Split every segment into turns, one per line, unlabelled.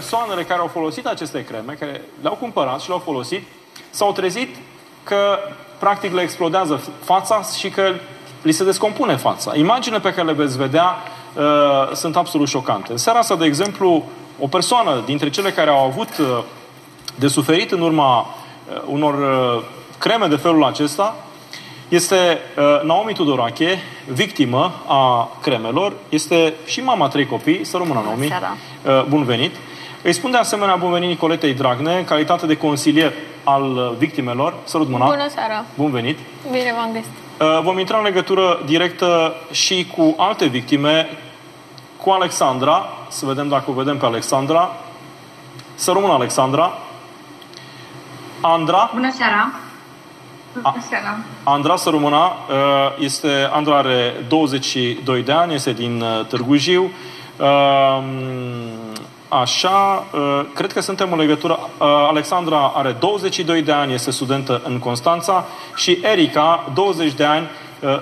Persoanele care au folosit aceste creme, care le-au cumpărat și le-au folosit, s-au trezit că practic le explodează fața și că li se descompune fața. Imaginile pe care le veți vedea uh, sunt absolut șocante. În seara asta, de exemplu, o persoană dintre cele care au avut uh, de suferit în urma uh, unor uh, creme de felul acesta este uh, Naomi Tudorache, victimă a cremelor, este și mama trei copii, să rămână Naomi, uh, bun venit. Îi spun de asemenea bun venit Nicoletei Dragne, în calitate de consilier al uh, victimelor. Sărut mâna.
Bună seara!
Bun venit!
Bine v-am găsit!
Uh, vom intra în legătură directă și cu alte victime, cu Alexandra, să vedem dacă o vedem pe Alexandra. Să rămână Alexandra. Andra.
Bună seara! Bună seara!
Andra Sărumâna uh, este, Andra are 22 de ani, este din uh, Târgu Jiu. Uh, Așa, cred că suntem în legătură. Alexandra are 22 de ani, este studentă în Constanța și Erica, 20 de ani,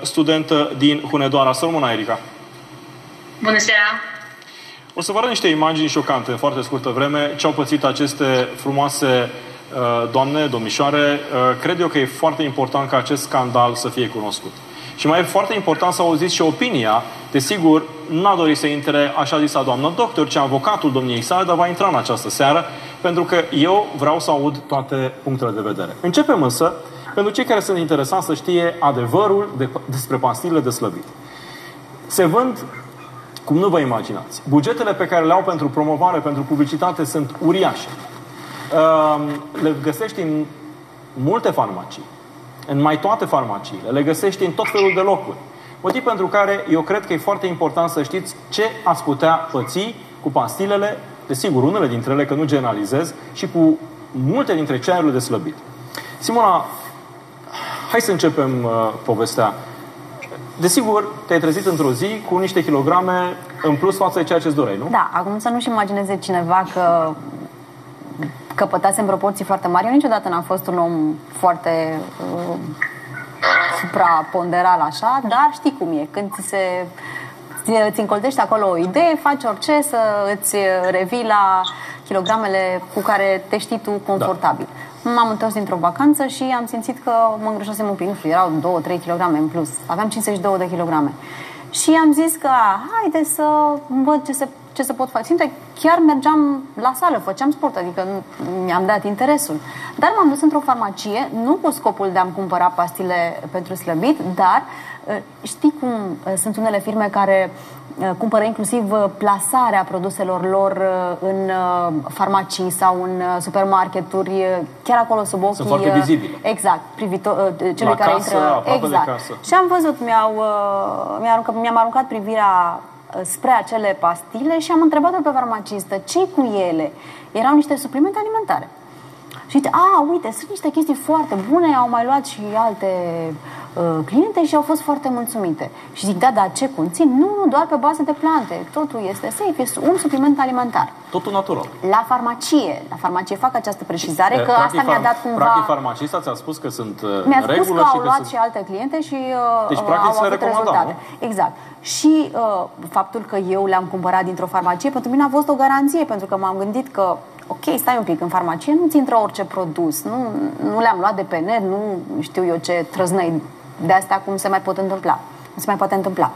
studentă din Hunedoara. Să rămână, Erica.
Bună seara!
O să vă arăt niște imagini șocante în foarte scurtă vreme ce au pățit aceste frumoase doamne, domnișoare. Cred eu că e foarte important ca acest scandal să fie cunoscut. Și mai e foarte important să auziți și opinia. Desigur, n-a dorit să intre așa zisa doamnă doctor, ci avocatul domniei sale, dar va intra în această seară, pentru că eu vreau să aud toate punctele de vedere. Începem însă, pentru cei care sunt interesați să știe adevărul de, despre pastilele de slăbit. Se vând cum nu vă imaginați. Bugetele pe care le au pentru promovare, pentru publicitate sunt uriașe. Ehm, le găsești în multe farmacii în mai toate farmaciile, le găsești în tot felul de locuri. Motiv pentru care eu cred că e foarte important să știți ce ați putea păți cu pastilele, desigur, unele dintre ele, că nu generalizez, și cu multe dintre ceaiurile de slăbit. Simona, hai să începem uh, povestea. Desigur, te-ai trezit într-o zi cu niște kilograme în plus față de ceea ce îți doreai, nu?
Da, acum să nu-și imagineze cineva că căpătase în proporții foarte mari. Eu niciodată n-am fost un om foarte uh, supraponderal așa, dar știi cum e. Când ți se îți încoltești acolo o idee, faci orice să îți revii la kilogramele cu care te știi tu confortabil. Da. M-am întors dintr-o vacanță și am simțit că mă îngrășasem un pic, nu știu, erau 2-3 kg în plus. Aveam 52 de kilograme. Și am zis că, haide să văd ce se ce să pot face. Simte, chiar mergeam la sală, făceam sport, adică mi-am dat interesul. Dar m-am dus într-o farmacie, nu cu scopul de a-mi cumpăra pastile pentru slăbit, dar uh, știi cum uh, sunt unele firme care uh, cumpără inclusiv plasarea produselor lor în farmacii sau în supermarketuri, chiar acolo sub ochii.
Sunt foarte vizibile.
Exact, privitor, celui la care
casă,
intră.
Exact. De casă.
Și am văzut, mi-au, mi-am aruncat, mi-am aruncat privirea spre acele pastile și am întrebat-o pe farmacistă ce cu ele. Erau niște suplimente alimentare. Și zice, a, uite, sunt niște chestii foarte bune, au mai luat și alte uh, cliente și au fost foarte mulțumite. Și zic, da, dar ce conțin? Nu, nu, doar pe bază de plante. Totul este safe, este un supliment alimentar.
Totul natural.
La farmacie. La farmacie fac această precizare, că practic, asta mi-a dat cumva...
Practic, farmacista ți-a spus că sunt uh,
Mi-a spus că au
și
luat
sunt...
și alte cliente și uh,
deci, practic,
au avut rezultate.
Nu?
Exact. Și uh, faptul că eu le-am cumpărat dintr-o farmacie, pentru mine a fost o garanție, pentru că m-am gândit că ok, stai un pic, în farmacie nu-ți intră orice produs, nu, nu le-am luat de pe net, nu știu eu ce trăznăi de astea cum se mai pot întâmpla, nu se mai poate întâmpla.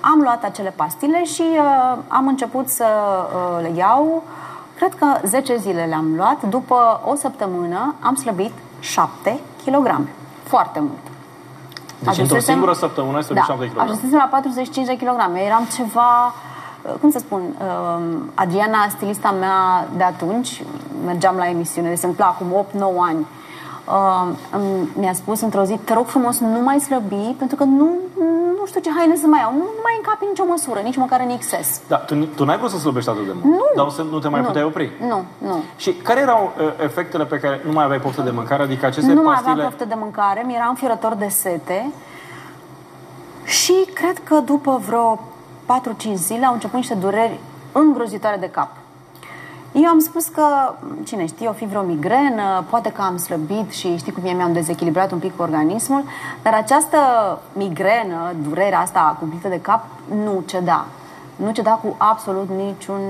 Am luat acele pastile și uh, am început să uh, le iau, cred că 10 zile le-am luat, după o săptămână am slăbit 7 kg, foarte mult.
Deci într-o singură săptămână ai slăbit
da,
7 kg.
Ajunsesem la 45 de kg, eram ceva Uh, cum să spun, uh, Adriana, stilista mea de atunci, mergeam la emisiune, de se întâmpla acum 8-9 ani, uh, mi-a spus într-o zi, te rog frumos, nu mai slăbi, pentru că nu, nu știu ce haine să mai iau, nu, nu mai încapi nicio măsură, nici măcar în excess.
Da, tu, tu n-ai vrut să slăbești atât de mult,
nu.
dar nu te mai
nu.
puteai opri.
Nu, nu.
Și care erau uh, efectele pe care nu mai aveai poftă de mâncare, adică aceste
nu
pastile...
Nu mai aveam poftă de mâncare, mi era înfiorător de sete și cred că după vreo 4-5 zile au început niște dureri îngrozitoare de cap. Eu am spus că, cine știe, o fi vreo migrenă, poate că am slăbit și știi cum e, mi-am dezechilibrat un pic organismul, dar această migrenă, durerea asta cumplită de cap, nu ceda. Nu ceda cu absolut niciun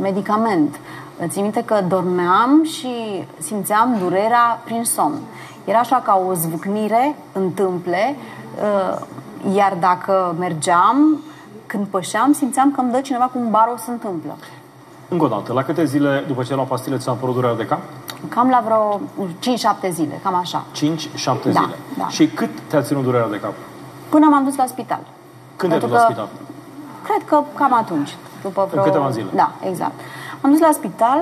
medicament. Țin minte că dormeam și simțeam durerea prin somn. Era așa ca o zvâcnire întâmple, uh, iar dacă mergeam, când pășeam, simțeam că îmi dă cineva cu un baro să întâmplă.
Încă o dată, la câte zile după ce la pastile ți-a apărut durerea de cap?
Cam la vreo 5-7 zile, cam așa.
5-7
Da,
zile.
da.
Și cât te-a ținut durerea de cap?
Până m-am dus la spital.
Când te-ai
Pentru
dus la
că-
spital?
Cred că cam atunci. După vreo...
câteva zile.
Da, exact. M-am dus la spital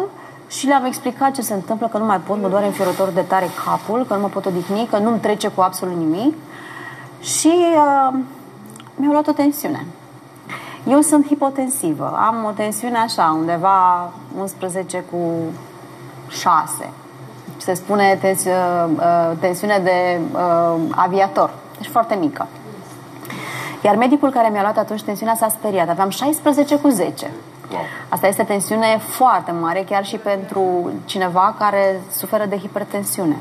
și le-am explicat ce se întâmplă, că nu mai pot, mă doare înfiorător de tare capul, că nu mă pot odihni, că nu-mi trece cu absolut nimic. Și uh, mi-au luat o tensiune. Eu sunt hipotensivă. Am o tensiune așa, undeva 11 cu 6. Se spune tens, uh, uh, tensiune de uh, aviator. Deci foarte mică. Iar medicul care mi-a luat atunci tensiunea s-a speriat. Aveam 16 cu 10.
Wow.
Asta este tensiune foarte mare, chiar și pentru cineva care suferă de hipertensiune.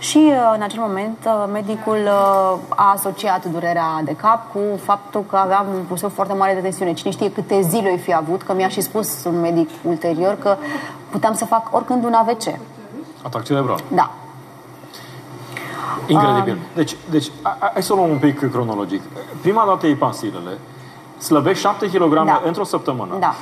Și uh, în acel moment uh, medicul uh, a asociat durerea de cap cu faptul că aveam un pulsor foarte mare de tensiune. Cine știe câte zile o fi avut, că mi-a și spus un medic ulterior că puteam să fac oricând un AVC.
Atac cerebral.
Da.
Incredibil. Deci, deci a- a- hai să o luăm un pic cronologic. Prima dată iei pastilele, slăbești 7 kg
Da.
într-o săptămână.
Da.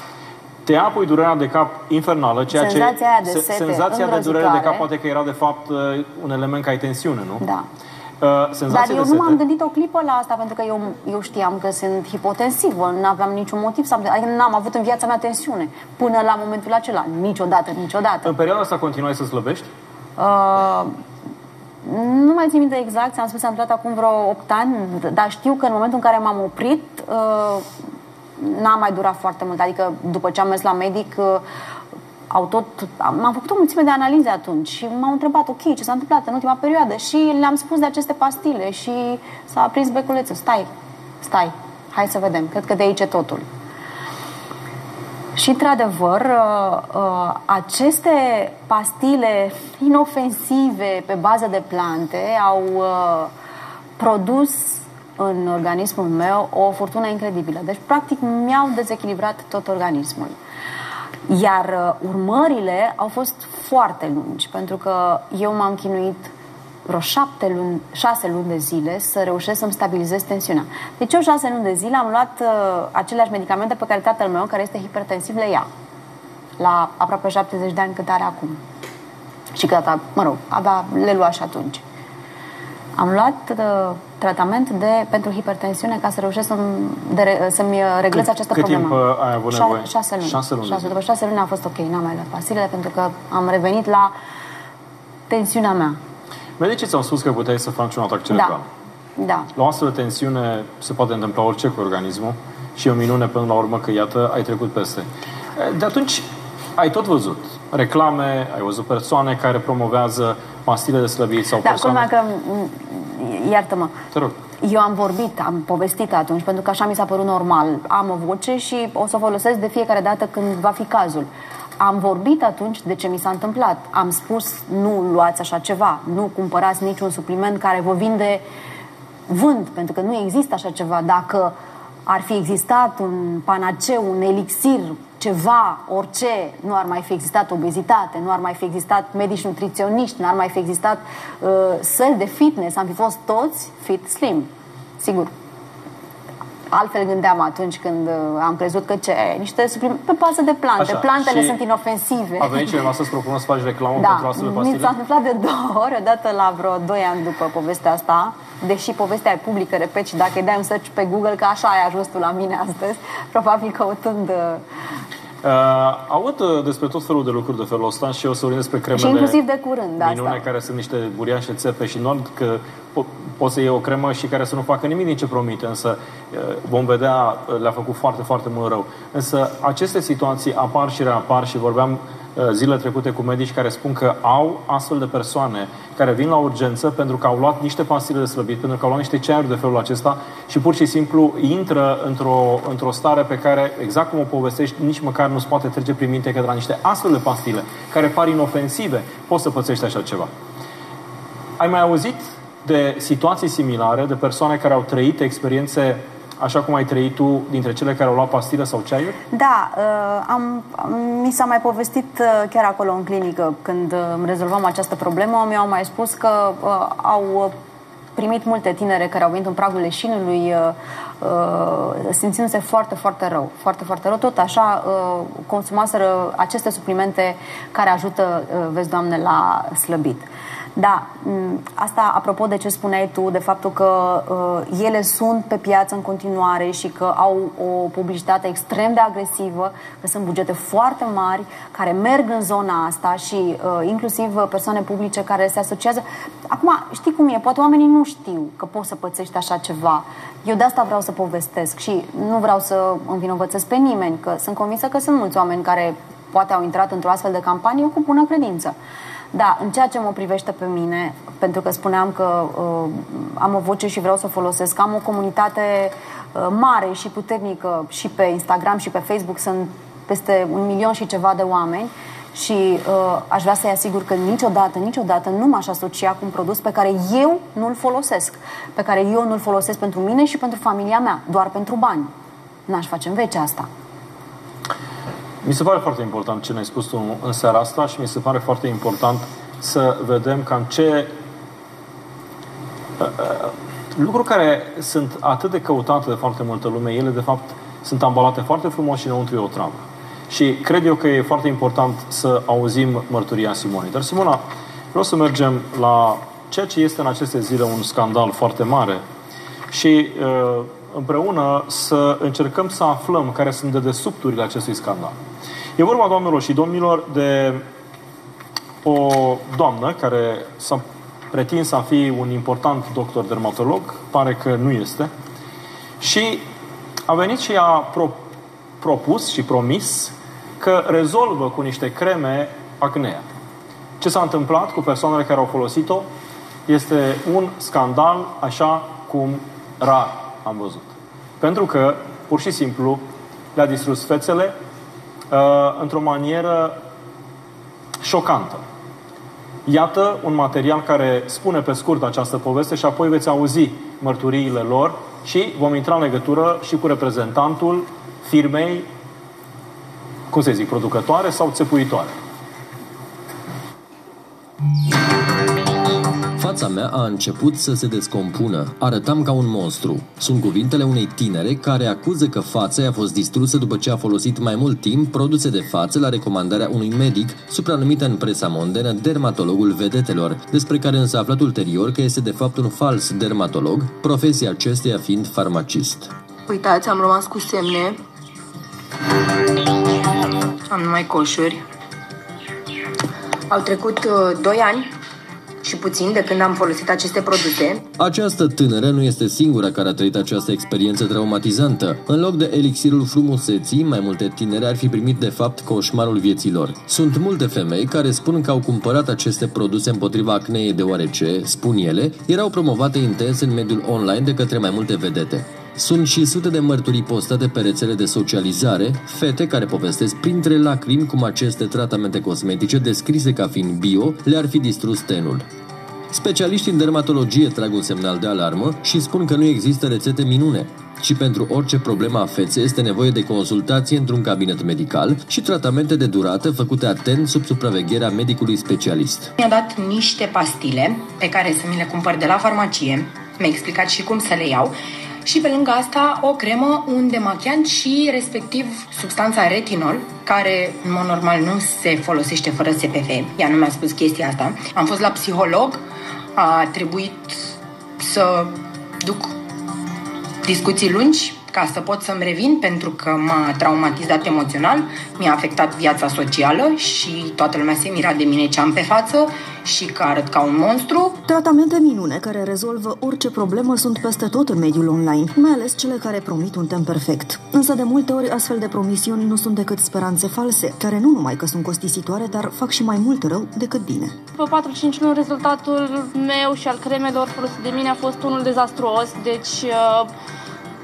Te apui durerea de cap infernală, ceea
Senzația aia de
ce...
sete
senzația de durere de cap
îngrozitoare.
poate că era de fapt uh, un element ca ai tensiune, nu?
Da.
Uh,
Dar
senzație
eu
de
nu
sete.
m-am gândit o clipă la asta, pentru că eu, eu știam că sunt hipotensivă, nu aveam niciun motiv să am... Adică n-am avut în viața mea tensiune până la momentul acela. Niciodată, niciodată.
În perioada asta continuai să slăbești?
Uh, nu mai țin minte exact, ți-am spus, am întâmplat acum vreo 8 ani, dar știu că în momentul în care m-am oprit, uh, n-a mai durat foarte mult. Adică după ce am mers la medic, uh, au tot, am, am făcut o mulțime de analize atunci și m-au întrebat, ok, ce s-a întâmplat în ultima perioadă și le-am spus de aceste pastile și s-a aprins beculețul. Stai, stai, hai să vedem, cred că de aici e totul. Și, într-adevăr, uh, uh, aceste pastile inofensive pe bază de plante au uh, produs în organismul meu o furtună incredibilă. Deci, practic, mi-au dezechilibrat tot organismul. Iar uh, urmările au fost foarte lungi, pentru că eu m-am chinuit vreo șapte luni, șase luni de zile să reușesc să-mi stabilizez tensiunea. Deci eu șase luni de zile am luat uh, aceleași medicamente pe care tatăl meu, care este hipertensiv, le ia. La aproape 70 de ani cât are acum. Și că tata, mă rog, avea, le lua și atunci. Am luat uh, tratament de, pentru hipertensiune ca să reușesc să-mi, de, re- să-mi uh, reglez
Cât-
această
cât
problemă.
timp, uh, ai avut
Șa-
nevoie?
Șase luni.
Șase luni de
Șase,
zile.
după șase luni a fost ok, n-am mai luat pastilele pentru că am revenit la tensiunea mea.
Medicii ți-au spus că puteai să faci un atac cerebral.
Da. Da.
La o astfel de tensiune se poate întâmpla orice cu organismul și e o minune până la urmă că, iată, ai trecut peste. De atunci, ai tot văzut reclame, ai văzut persoane care promovează pastile de slăbit sau
Da,
persoane...
culmea că, m, iartă-mă,
Te rog.
eu am vorbit, am povestit atunci, pentru că așa mi s-a părut normal. Am o voce și o să o folosesc de fiecare dată când va fi cazul. Am vorbit atunci de ce mi s-a întâmplat. Am spus, nu luați așa ceva, nu cumpărați niciun supliment care vă vinde vânt, pentru că nu există așa ceva. Dacă ar fi existat un panaceu, un elixir, ceva, orice, nu ar mai fi existat obezitate, nu ar mai fi existat medici nutriționiști, nu ar mai fi existat uh, săli de fitness, am fi fost toți fit slim. Sigur, altfel gândeam atunci când uh, am crezut că ce, niște supliment pe bază de plante.
Așa,
Plantele
și
sunt inofensive.
A venit cineva să-ți propună să faci reclamă
Da,
pentru astfel de
mi
pastile?
s-a întâmplat de două ori, odată la vreo 2 ani după povestea asta, deși povestea e publică, repet, și dacă îi dai un search pe Google, că așa ai ajuns tu la mine astăzi, probabil căutând... uh,
Uh, aud uh, despre tot felul de lucruri de felul ăsta și eu să vorbim despre cremele
Și inclusiv de curând, da,
minune,
asta.
care sunt niște buriașe țepe și nu că po- poți să iei o cremă și care să nu facă nimic din ce promite, însă uh, vom vedea, uh, le-a făcut foarte, foarte mult rău. Însă aceste situații apar și reapar și vorbeam uh, zilele trecute cu medici care spun că au astfel de persoane care vin la urgență pentru că au luat niște pastile de slăbit, pentru că au luat niște ceaiuri de felul acesta și pur și simplu intră într-o, într-o stare pe care, exact cum o povestești, nici măcar nu-ți poate trece prin minte că de la niște astfel de pastile care par inofensive, poți să pățești așa ceva. Ai mai auzit de situații similare, de persoane care au trăit experiențe așa cum ai trăit tu, dintre cele care au luat pastilă sau ceaiuri?
Da, uh, am, mi s-a mai povestit uh, chiar acolo în clinică, când uh, rezolvam această problemă, mi-au mai spus că au primit multe tinere care au venit în pragul leșinului simțindu-se foarte, foarte rău. Foarte, foarte rău. Tot așa consumaseră aceste suplimente care ajută, vezi, Doamne, la slăbit. Da, asta apropo de ce spuneai tu, de faptul că uh, ele sunt pe piață în continuare și că au o publicitate extrem de agresivă, că sunt bugete foarte mari care merg în zona asta și uh, inclusiv persoane publice care se asociază. Acum, știi cum e, poate oamenii nu știu că poți să pățești așa ceva. Eu de asta vreau să povestesc și nu vreau să învinovățesc pe nimeni, că sunt convinsă că sunt mulți oameni care poate au intrat într-o astfel de campanie cu bună credință. Da, în ceea ce mă privește pe mine, pentru că spuneam că uh, am o voce și vreau să o folosesc, am o comunitate uh, mare și puternică și pe Instagram și pe Facebook, sunt peste un milion și ceva de oameni și uh, aș vrea să-i asigur că niciodată, niciodată nu m-aș asocia cu un produs pe care eu nu-l folosesc, pe care eu nu-l folosesc pentru mine și pentru familia mea, doar pentru bani. N-aș face în vece asta.
Mi se pare foarte important ce ne-ai spus tu în seara asta și mi se pare foarte important să vedem cam ce uh, uh, lucruri care sunt atât de căutate de foarte multă lume, ele de fapt sunt ambalate foarte frumos și înăuntru e o travă. Și cred eu că e foarte important să auzim mărturia Simonei. Dar Simona, vreau să mergem la ceea ce este în aceste zile un scandal foarte mare și uh, împreună să încercăm să aflăm care sunt dedesubturile acestui scandal. E vorba, doamnelor și domnilor, de o doamnă care s-a pretins a fi un important doctor dermatolog, pare că nu este, și a venit și a pro- propus și promis că rezolvă cu niște creme acnea. Ce s-a întâmplat cu persoanele care au folosit-o este un scandal așa cum rar am văzut. Pentru că, pur și simplu, le-a distrus fețele uh, într-o manieră șocantă. Iată un material care spune pe scurt această poveste și apoi veți auzi mărturiile lor și vom intra în legătură și cu reprezentantul firmei, cum să zic, producătoare sau țepuitoare.
Fața mea a început să se descompună. Arătam ca un monstru. Sunt cuvintele unei tinere care acuză că fața a fost distrusă după ce a folosit mai mult timp produse de față la recomandarea unui medic, supranumită în presa mondenă dermatologul vedetelor, despre care însă a aflat ulterior că este de fapt un fals dermatolog, profesia acesteia fiind farmacist.
Uitați, am rămas cu semne. Am numai coșuri. Au trecut uh, 2 ani și puțin de când am folosit aceste produse.
Această tânără nu este singura care a trăit această experiență traumatizantă. În loc de elixirul frumuseții, mai multe tinere ar fi primit de fapt coșmarul vieții lor. Sunt multe femei care spun că au cumpărat aceste produse împotriva acneei deoarece, spun ele, erau promovate intens în mediul online de către mai multe vedete. Sunt și sute de mărturii postate pe rețele de socializare, fete care povestesc printre lacrimi cum aceste tratamente cosmetice descrise ca fiind bio le-ar fi distrus tenul. Specialiștii în dermatologie trag un semnal de alarmă și spun că nu există rețete minune, ci pentru orice problemă a feței este nevoie de consultație într-un cabinet medical și tratamente de durată făcute atent sub supravegherea medicului specialist.
Mi-a dat niște pastile pe care să mi le cumpăr de la farmacie, mi-a explicat și cum să le iau și pe lângă asta o cremă, un demachiant și respectiv substanța retinol, care în mod normal nu se folosește fără SPF. Ea nu mi-a spus chestia asta. Am fost la psiholog, a trebuit să duc discuții lungi ca să pot să-mi revin pentru că m-a traumatizat emoțional, mi-a afectat viața socială și toată lumea se mira de mine ce am pe față și că arăt ca un monstru.
Tratamente minune care rezolvă orice problemă sunt peste tot în mediul online, mai ales cele care promit un timp perfect. Însă de multe ori astfel de promisiuni nu sunt decât speranțe false, care nu numai că sunt costisitoare, dar fac și mai mult rău decât bine.
După 4-5 luni, rezultatul meu și al cremelor folosite de mine a fost unul dezastruos, deci uh,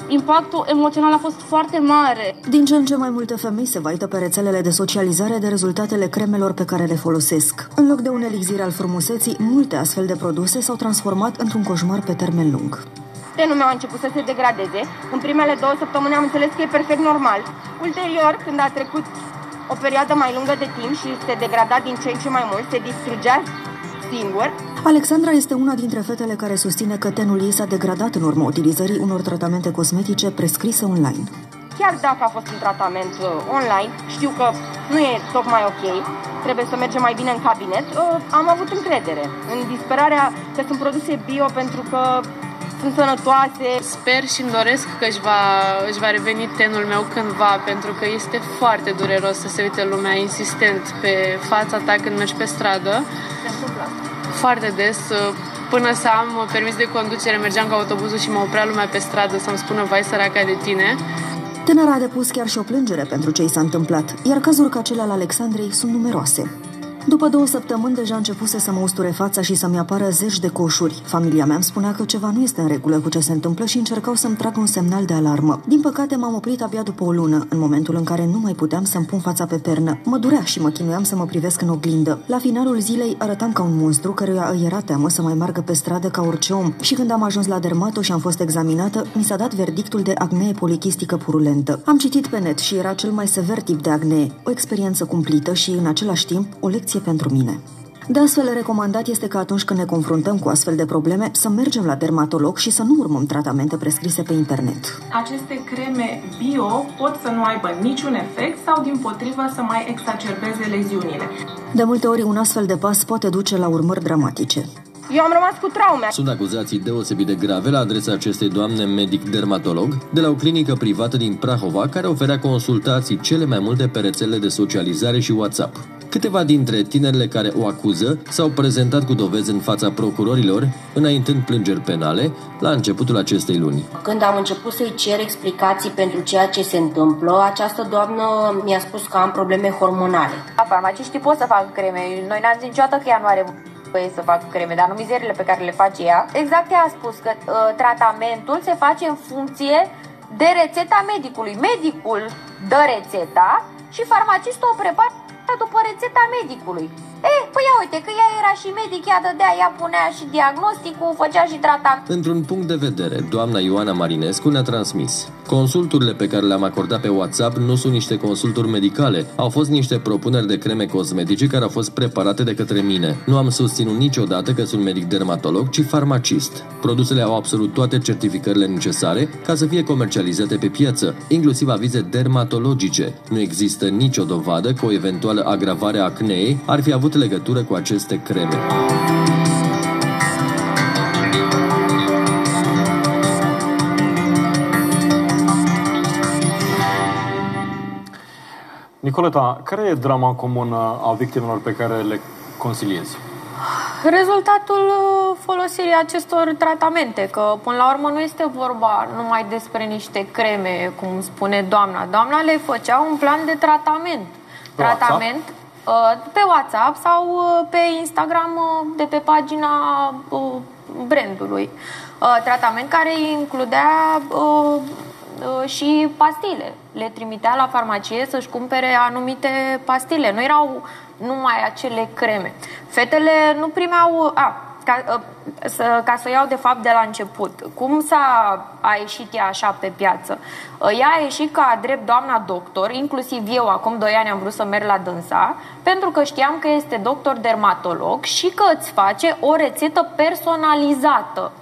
impactul emoțional a fost foarte mare.
Din ce în ce mai multe femei se vaită pe rețelele de socializare de rezultatele cremelor pe care le folosesc. În loc de un elixir al frumuseții, multe astfel de produse s-au transformat într-un coșmar pe termen lung.
tenul meu a început să se degradeze. În primele două săptămâni am înțeles că e perfect normal. Ulterior, când a trecut o perioadă mai lungă de timp și se degrada din ce în ce mai mult, se distrugea singur.
Alexandra este una dintre fetele care susține că tenul ei s-a degradat în urma utilizării unor tratamente cosmetice prescrise online.
Chiar dacă a fost un tratament uh, online, știu că nu e tocmai ok, trebuie să mergem mai bine în cabinet, uh, am avut încredere în disperarea că sunt produse bio pentru că sunt sănătoase.
Sper și îmi doresc că își va, își va reveni tenul meu cândva, pentru că este foarte dureros să se uite lumea insistent pe fața ta când mergi pe stradă. Foarte des, până să am permis de conducere, mergeam cu autobuzul și mă oprea lumea pe stradă să-mi spună vai săraca de tine.
Tânăra a depus chiar și o plângere pentru ce i s-a întâmplat, iar cazuri ca cele al Alexandrei sunt numeroase. După două săptămâni deja începuse să mă usture fața și să-mi apară zeci de coșuri. Familia mea îmi spunea că ceva nu este în regulă cu ce se întâmplă și încercau să-mi trag un semnal de alarmă. Din păcate m-am oprit abia după o lună, în momentul în care nu mai puteam să-mi pun fața pe pernă. Mă durea și mă chinuiam să mă privesc în oglindă. La finalul zilei arătam ca un monstru căruia îi era teamă să mai meargă pe stradă ca orice om. Și când am ajuns la dermato și am fost examinată, mi s-a dat verdictul de acnee polichistică purulentă. Am citit pe net și era cel mai sever tip de acnee, o experiență cumplită și, în același timp, o lecție pentru mine. De astfel, recomandat este că atunci când ne confruntăm cu astfel de probleme, să mergem la dermatolog și să nu urmăm tratamente prescrise pe internet.
Aceste creme bio pot să nu aibă niciun efect sau, din potrivă, să mai exacerbeze leziunile.
De multe ori, un astfel de pas poate duce la urmări dramatice.
Eu am rămas cu traume.
Sunt acuzații deosebit de grave la adresa acestei doamne medic-dermatolog de la o clinică privată din Prahova care oferea consultații cele mai multe pe rețele de socializare și WhatsApp. Câteva dintre tinerile care o acuză s-au prezentat cu dovezi în fața procurorilor, înaintând plângeri penale, la începutul acestei luni.
Când am început să-i cer explicații pentru ceea ce se întâmplă, această doamnă mi-a spus că am probleme hormonale.
Farmaciștii pot să facă creme. Noi n-am zis niciodată că ea nu are voie să facă creme, dar nu mizerile pe care le face ea. Exact ea a spus că uh, tratamentul se face în funcție de rețeta medicului. Medicul dă rețeta și farmacistul o prepară după rețeta medicului. Eh, păi ia uite că ea era și medic, ea dădea, ea punea și diagnosticul, făcea și tratament.
Într-un punct de vedere, doamna Ioana Marinescu ne-a transmis. Consulturile pe care le-am acordat pe WhatsApp nu sunt niște consulturi medicale, au fost niște propuneri de creme cosmetice care au fost preparate de către mine. Nu am susținut niciodată că sunt medic dermatolog, ci farmacist. Produsele au absolut toate certificările necesare ca să fie comercializate pe piață, inclusiv avize dermatologice. Nu există nicio dovadă că o eventuală agravare a acneei ar fi avut legătură cu aceste creme.
Nicoleta, care e drama comună a victimelor pe care le consiliezi?
Rezultatul uh, folosirii acestor tratamente, că până la urmă nu este vorba numai despre niște creme, cum spune doamna. Doamna le făcea un plan de tratament.
Pe
tratament
WhatsApp?
uh, pe WhatsApp sau uh, pe Instagram uh, de pe pagina uh, brandului. Uh, Tratament care includea uh, uh, și pastile. Le trimitea la farmacie să-și cumpere anumite pastile. Nu erau numai acele creme. Fetele nu primeau... A, ca, uh, să, ca să o iau de fapt de la început. Cum s-a a ieșit ea așa pe piață? Uh, Ea a ieșit ca drept doamna doctor, inclusiv eu acum 2 ani am vrut să merg la dânsa, pentru că știam că este doctor dermatolog și că îți face o rețetă personalizată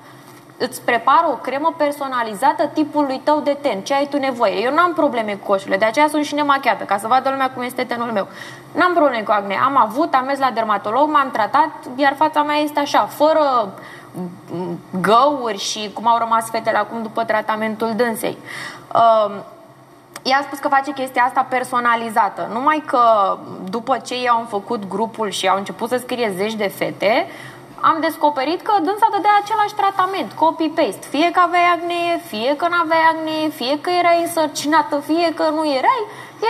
îți prepară o cremă personalizată tipului tău de ten, ce ai tu nevoie. Eu n-am probleme cu coșurile, de aceea sunt și nemachiată, ca să vadă lumea cum este tenul meu. N-am probleme cu acne. Am avut, am mers la dermatolog, m-am tratat, iar fața mea este așa, fără mm, găuri și cum au rămas fetele acum după tratamentul dânsei. Um, ea a spus că face chestia asta personalizată. Numai că după ce ei au făcut grupul și au început să scrie zeci de fete, am descoperit că dânsa dădea același tratament, copy-paste. Fie că aveai acne, fie că nu aveai acne, fie că erai însărcinată, fie că nu erai,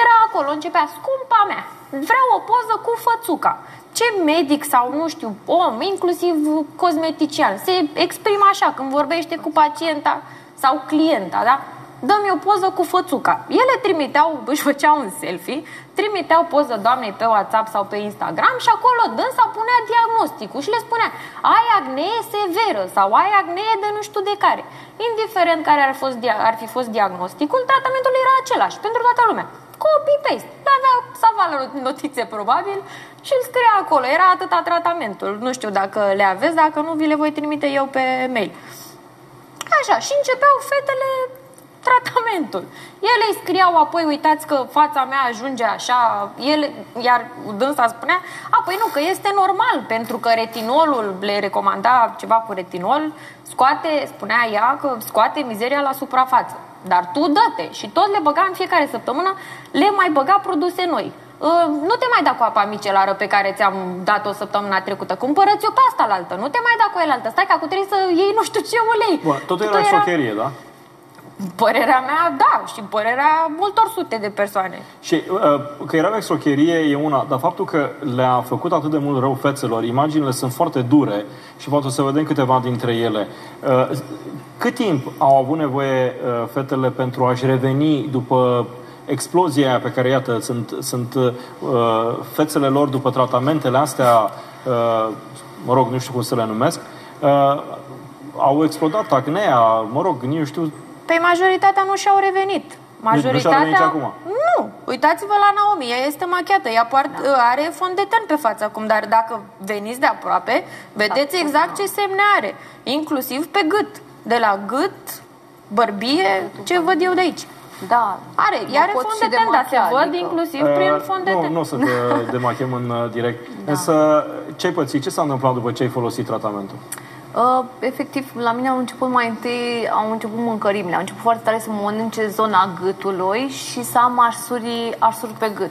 era acolo, începea scumpa mea. Vreau o poză cu fățuca. Ce medic sau, nu știu, om, inclusiv cosmetician, se exprimă așa când vorbește cu pacienta sau clienta, da? dă-mi o poză cu fățuca. Ele trimiteau, își făceau un selfie, trimiteau poză doamnei pe WhatsApp sau pe Instagram și acolo dânsa punea diagnosticul și le spunea ai acnee severă sau ai acnee de nu știu de care. Indiferent care ar, fost, ar fi fost diagnosticul, tratamentul era același pentru toată lumea. Copy-paste. Avea salva la notițe probabil și îl scria acolo. Era atâta tratamentul. Nu știu dacă le aveți, dacă nu vi le voi trimite eu pe mail. Așa, și începeau fetele tratamentul. Ele îi scriau apoi, uitați că fața mea ajunge așa, ele, iar dânsa spunea, a, păi nu, că este normal, pentru că retinolul le recomanda ceva cu retinol, scoate, spunea ea, că scoate mizeria la suprafață. Dar tu dă-te și tot le băga în fiecare săptămână, le mai băga produse noi. Uh, nu te mai da cu apa micelară pe care ți-am dat-o săptămâna trecută. Cumpărăți-o pe asta la altă. Nu te mai da cu el altă. Stai că acum trebuie să iei nu știu ce ulei.
Bun, totul era șocherie, da?
Părerea mea, da, și părerea multor sute de persoane.
Și uh, că era exocherie e una, dar faptul că le-a făcut atât de mult rău fețelor, imaginile sunt foarte dure și poate să vedem câteva dintre ele. Uh, cât timp au avut nevoie uh, fetele pentru a-și reveni după explozia aia pe care, iată, sunt, sunt uh, fețele lor după tratamentele astea, uh, mă rog, nu știu cum să le numesc, uh, au explodat acnea, mă rog, nu știu,
Păi majoritatea nu și-au revenit. Majoritatea...
Nu, acum.
Nu. Uitați-vă la Naomi, ea este machiată, ea poartă, da. are fond de ten pe față acum, dar dacă veniți de aproape, vedeți da, exact da. ce semne are, inclusiv pe gât. De la gât, bărbie, ce văd eu de aici.
Da.
Are, ea are fond de ten, dar se văd adică... inclusiv uh, prin fond de ten.
Nu, nu o să te demachem în uh, direct. Da. Însă, ce ai pățit? Ce s-a întâmplat după ce ai folosit tratamentul?
Uh, efectiv, la mine au început mai întâi, au început mâncărimile, au început foarte tare să mănânce zona gâtului și să am arsuri, arsuri pe gât.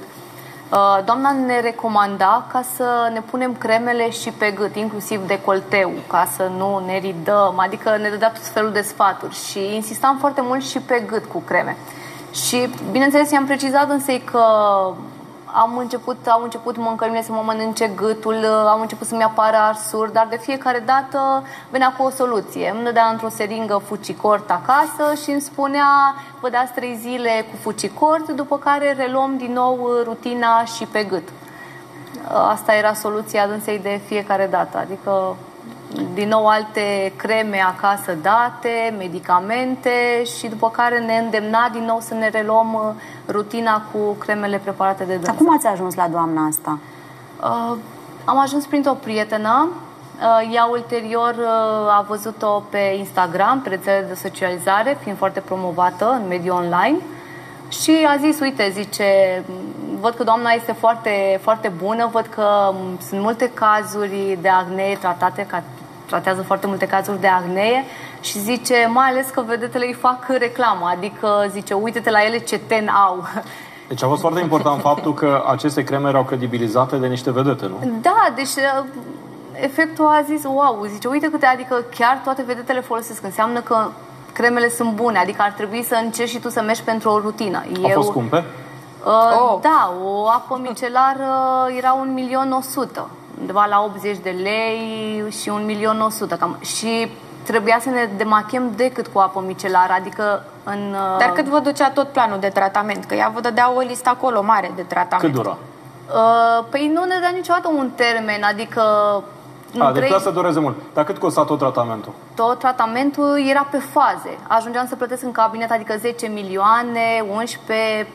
Uh, doamna ne recomanda ca să ne punem cremele și pe gât, inclusiv decolteu, ca să nu ne ridăm, adică ne dădea tot felul de sfaturi și insistam foarte mult și pe gât cu creme. Și, bineînțeles, i-am precizat însă că am început, au început mâncărimile să mă mănânce gâtul, am început să-mi apară arsuri, dar de fiecare dată venea cu o soluție. Îmi dădea într-o seringă fucicort acasă și îmi spunea, vă dați trei zile cu fucicort, după care reluăm din nou rutina și pe gât. Asta era soluția dânsei de fiecare dată, adică din nou alte creme acasă date, medicamente și după care ne îndemna din nou să ne reluăm uh, rutina cu cremele preparate de dânsa.
Cum ați ajuns la doamna asta?
Uh, am ajuns printr-o prietenă. Uh, ea ulterior uh, a văzut-o pe Instagram, pe rețele de socializare, fiind foarte promovată în mediul online. Și a zis, uite, zice, văd că doamna este foarte, foarte bună, văd că um, sunt multe cazuri de acne tratate ca tratează foarte multe cazuri de acnee și zice, mai ales că vedetele îi fac reclamă, adică zice, uite-te la ele ce ten au.
Deci a fost foarte important faptul că aceste creme erau credibilizate de niște vedete, nu?
Da, deci uh, efectul a zis, wow, zice, uite câte, adică chiar toate vedetele folosesc, înseamnă că cremele sunt bune, adică ar trebui să încerci și tu să mergi pentru o rutină.
Au Eu, fost scumpe?
Uh, oh. Da, o apă micelară era un milion o sută undeva la 80 de lei și un milion 100 cam. Și trebuia să ne demachem decât cu apă micelară, adică în...
Uh, Dar cât vă ducea tot planul de tratament? Că ea vă dădea o listă acolo mare de tratament.
Cât dura?
Uh, păi nu ne dea niciodată un termen, adică...
A, deci să dureze mult. Dar cât costa tot tratamentul?
Tot tratamentul era pe faze. Ajungeam să plătesc în cabinet, adică 10 milioane, 11,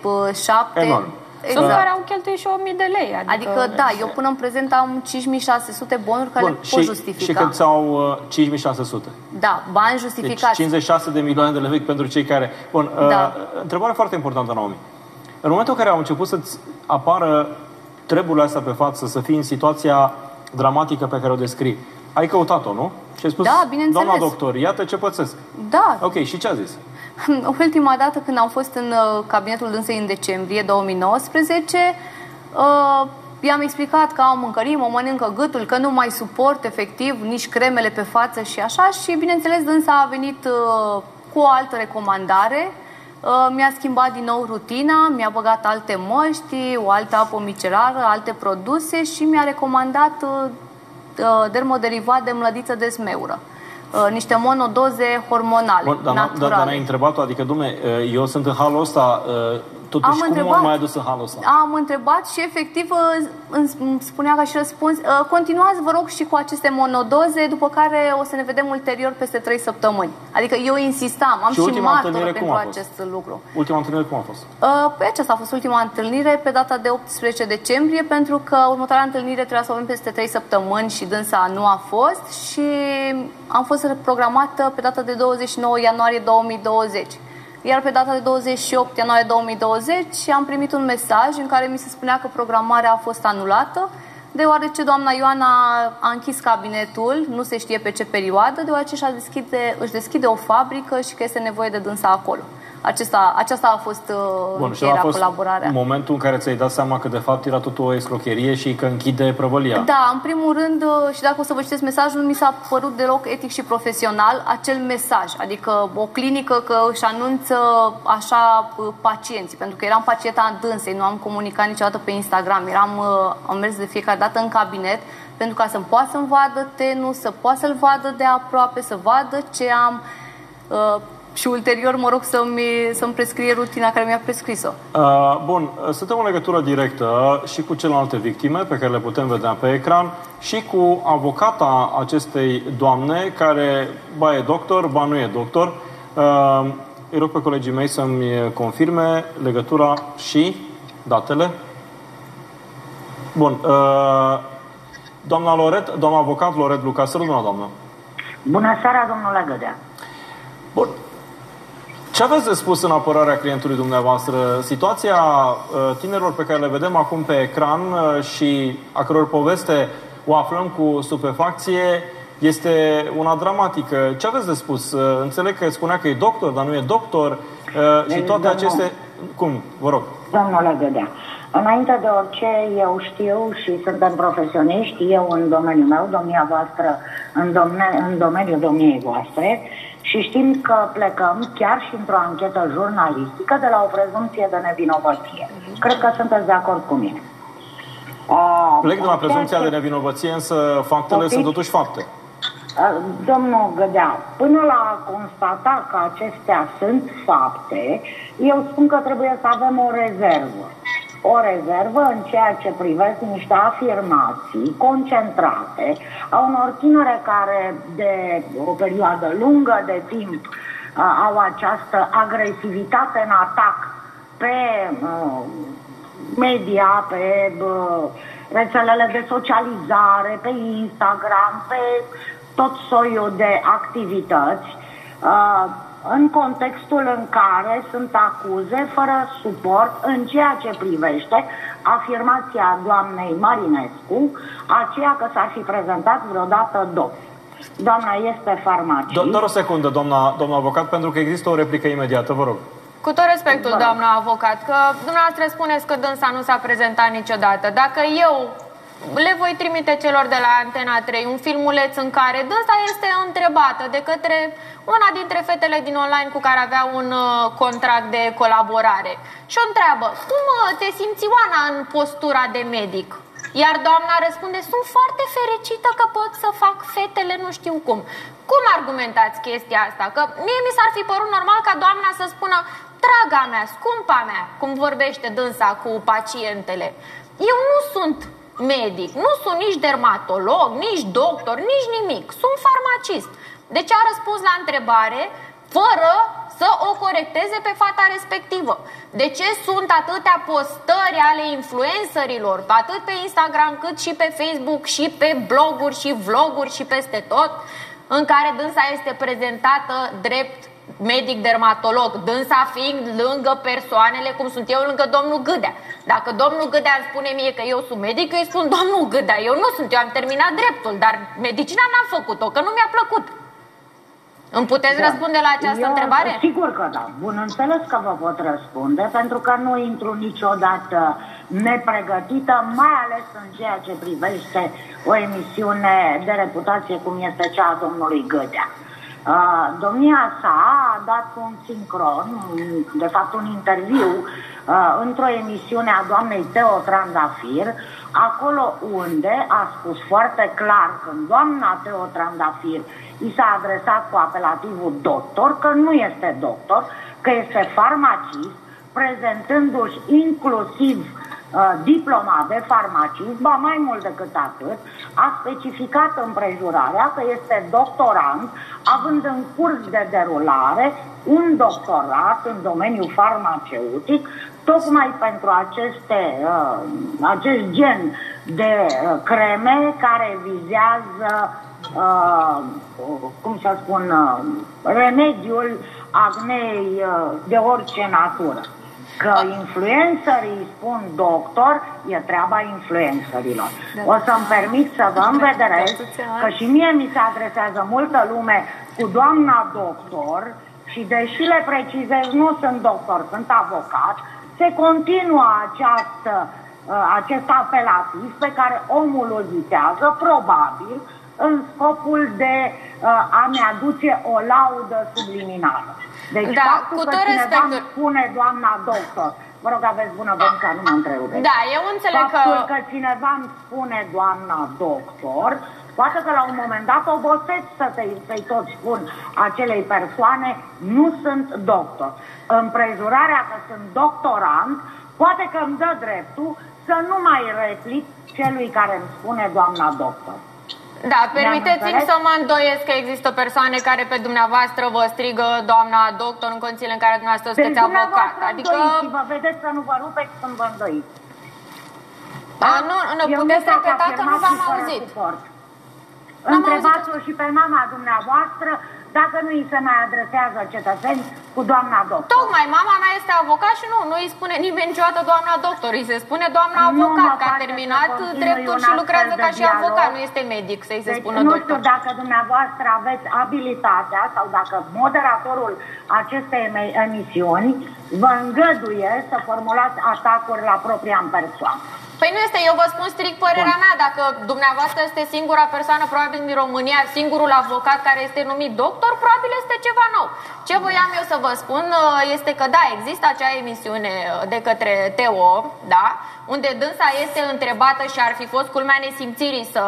7...
Enorm.
Exact. Sunt care au cheltuit și 1000 de lei.
Adică, adică da, eu până în prezent am 5600 bonuri care Bun, le pot
și,
justifica.
Și cât au uh, 5600?
Da, bani justificați.
Deci 56 de milioane de lei pentru cei care... Bun, uh, da. întrebare foarte importantă, Naomi. În momentul în care au început să-ți apară treburile astea pe față, să fii în situația dramatică pe care o descrii, ai căutat-o, nu? Și ai spus,
da, doamna
doctor, iată ce pățesc.
Da.
Ok, și ce a zis?
Ultima dată când am fost în uh, cabinetul dânsei în decembrie 2019, uh, i-am explicat că am mâncărim, o mănâncă gâtul, că nu mai suport efectiv nici cremele pe față și așa și bineînțeles dânsa a venit uh, cu o altă recomandare uh, mi-a schimbat din nou rutina, mi-a băgat alte măști, o altă apă micelară, alte produse și mi-a recomandat uh, uh dermoderivat de mlădiță de smeură. Uh, niște monodoze hormonale,
Bun, dar, n- dar,
naturale.
dar n-ai întrebat-o, adică, dumne, eu sunt în halul ăsta, uh, totuși
Am
cum
întrebat.
m-ai adus în halul ăsta?
Am întrebat și efectiv uh, îmi îmi spunea ca și răspuns, uh, continuați vă rog și cu aceste monodoze, după care o să ne vedem ulterior peste 3 săptămâni. Adică eu insistam, am
Și
și,
ultima
martoră
întâlnire cum
pentru
a fost?
acest lucru.
Ultima întâlnire cum a fost?
Uh, Pe aceasta a fost ultima întâlnire pe data de 18 decembrie pentru că următoarea întâlnire trebuia să o avem peste 3 săptămâni și dânsa nu a fost și am fost programată pe data de 29 ianuarie 2020. Iar pe data de 28 ianuarie 2020 am primit un mesaj în care mi se spunea că programarea a fost anulată deoarece doamna Ioana a închis cabinetul, nu se știe pe ce perioadă, deoarece își deschide, își deschide o fabrică și că este nevoie de dânsa acolo. Acesta, aceasta a fost uh,
Bun, și a
încheierea,
fost
colaborarea.
momentul în care ți-ai dat seama că de fapt era totul o escrocherie și că închide prăvălia.
Da, în primul rând, uh, și dacă o să vă citesc mesajul, nu mi s-a părut deloc etic și profesional acel mesaj. Adică o clinică că își anunță așa uh, pacienții, pentru că eram pacienta dânsei, nu am comunicat niciodată pe Instagram, eram, uh, am mers de fiecare dată în cabinet pentru ca să-mi poată să-mi vadă tenul, să poată să-l vadă de aproape, să vadă ce am uh, și ulterior mă rog să-mi, să-mi prescrie rutina care mi-a prescris-o.
Uh, bun, uh, suntem în legătură directă și cu celelalte victime pe care le putem vedea pe ecran și cu avocata acestei doamne care ba e doctor, ba nu e doctor. Uh, îi rog pe colegii mei să-mi confirme legătura și datele. Bun. Uh, doamna Loret, doamna avocat Loret Luca, să doamnă.
Bună seara, domnule Gădea.
Bun. Ce aveți de spus în apărarea clientului dumneavoastră? Situația uh, tinerilor pe care le vedem acum pe ecran uh, și a căror poveste o aflăm cu stupefacție este una dramatică. Ce aveți de spus? Uh, Înțeleg că spunea că e doctor, dar nu e doctor și toate
Domnul-
aceste... Cum? Vă rog.
Domnule Gădea, înainte de orice, eu știu și suntem profesioniști, eu în domeniul meu, domnia voastră în, domne, în domeniul domniei voastre, și știm că plecăm chiar și într-o anchetă jurnalistică de la o prezumție de nevinovăție. Cred că sunteți de acord cu mine. A,
Plec de la
în ceea
prezumția
ce-
de nevinovăție, însă faptele
Poftim?
sunt totuși fapte.
Uh, Domnul Gădea, până la a constata că acestea sunt fapte, eu spun că trebuie să avem o rezervă. O rezervă în ceea ce privește niște afirmații concentrate a unor tinere care de o perioadă lungă de timp uh, au această agresivitate în atac pe uh, media, pe uh, rețelele de socializare, pe Instagram, pe tot soiul de activități, uh, în contextul în care sunt acuze fără suport în ceea ce privește afirmația doamnei Marinescu, aceea că s-ar fi prezentat vreodată dos. Doamna este farmacist.
Do- doar o secundă, doamna, doamna avocat, pentru că există o replică imediată, vă rog.
Cu tot respectul, doamna avocat, că dumneavoastră spuneți că dânsa nu s-a prezentat niciodată. Dacă eu le voi trimite celor de la Antena 3 un filmuleț în care dânsa este întrebată de către una dintre fetele din online cu care avea un uh, contract de colaborare. Și o întreabă, cum uh, te simți, Oana, în postura de medic? Iar doamna răspunde, sunt foarte fericită că pot să fac fetele nu știu cum. Cum argumentați chestia asta? Că mie mi s-ar fi părut normal ca doamna să spună, draga mea, scumpa mea, cum vorbește dânsa cu pacientele. Eu nu sunt medic, nu sunt nici dermatolog, nici doctor, nici nimic. Sunt farmacist. Deci a răspuns la întrebare fără să o corecteze pe fata respectivă. De ce sunt atâtea postări ale influencerilor, atât pe Instagram cât și pe Facebook și pe bloguri și vloguri și peste tot, în care dânsa este prezentată drept medic dermatolog, dânsa fiind lângă persoanele cum sunt eu lângă domnul Gâdea. Dacă domnul Gâdea îmi spune mie că eu sunt medic, eu îi spun domnul Gâdea, eu nu sunt, eu am terminat dreptul, dar medicina n-am făcut-o, că nu mi-a plăcut. Îmi puteți
Da.
răspunde la această
Eu,
întrebare?
Sigur că da. Bun, înțeles că vă pot răspunde, pentru că nu intru niciodată nepregătită, mai ales în ceea ce privește o emisiune de reputație cum este cea a domnului Gădea. Uh, domnia sa a dat un sincron, de fapt un interviu, uh, într-o emisiune a doamnei Teo Trandafir, acolo unde a spus foarte clar când doamna Teo Trandafir i s-a adresat cu apelativul doctor, că nu este doctor, că este farmacist, prezentându-și inclusiv uh, diploma de farmacist, ba mai mult decât atât, a specificat împrejurarea că este doctorant, având în curs de derulare un doctorat în domeniul farmaceutic, tocmai pentru aceste, uh, acest gen de uh, creme care vizează, uh, cum să spun, uh, remediul acnei uh, de orice natură. Că influencerii spun doctor, e treaba influencerilor. O să-mi permit să vă învederesc că și mie mi se adresează multă lume cu doamna doctor și deși le precizez, nu sunt doctor, sunt avocat, se continuă această, uh, acest apelativ pe care omul îl vitează, probabil, în scopul de uh, a-mi aduce o laudă subliminală. Deci
Da,
faptul
cu
că
tot
cineva
respectul.
îmi spune doamna doctor, vă rog aveți bună voință, nu mă întrerupeți.
Da, eu înțeleg
Faptul
că-
că cineva îmi spune doamna doctor, poate că la un moment dat obosesc să te- să-i tot spun acelei persoane, nu sunt doctor. Împrejurarea că sunt doctorant, poate că îmi dă dreptul să nu mai replic celui care îmi spune doamna doctor.
Da,
Ne-am
permiteți-mi
înțeles?
să mă îndoiesc că există persoane care pe dumneavoastră vă strigă doamna doctor în condițiile în care dumneavoastră
Deci
sunteți avocat.
dumneavoastră
Adică,
îndoiți și vă vedeți să nu vă rupeți când vă îndoiți.
Da, nu, nu,
Eu
puteți
nu fac
repeta că nu v-am
afirmații fără
auzit.
suport.
N-am
Întrebați-o și pe mama dumneavoastră dacă nu îi se mai adresează cetățeni cu doamna doctor.
Tocmai, mama mea este avocat și nu, nu îi spune nimeni niciodată doamna doctor, îi se spune doamna
Nu
avocat,
mă
că a
face
terminat
să continui
dreptul
un
și
astfel
lucrează
de
ca și
dialog.
avocat, nu este medic să-i se
Deci
spună
nu
doctor.
știu dacă dumneavoastră aveți abilitatea sau dacă moderatorul acestei eme- emisiuni vă îngăduie să formulați atacuri la propria în persoană.
Păi nu este, eu vă spun strict părerea mea, dacă dumneavoastră este singura persoană, probabil din România, singurul avocat care este numit doctor, probabil este ceva nou. Ce voiam eu să vă spun uh, este că da, există acea emisiune uh, de către TO, da, unde dânsa este întrebată și ar fi fost culmea nesimțirii să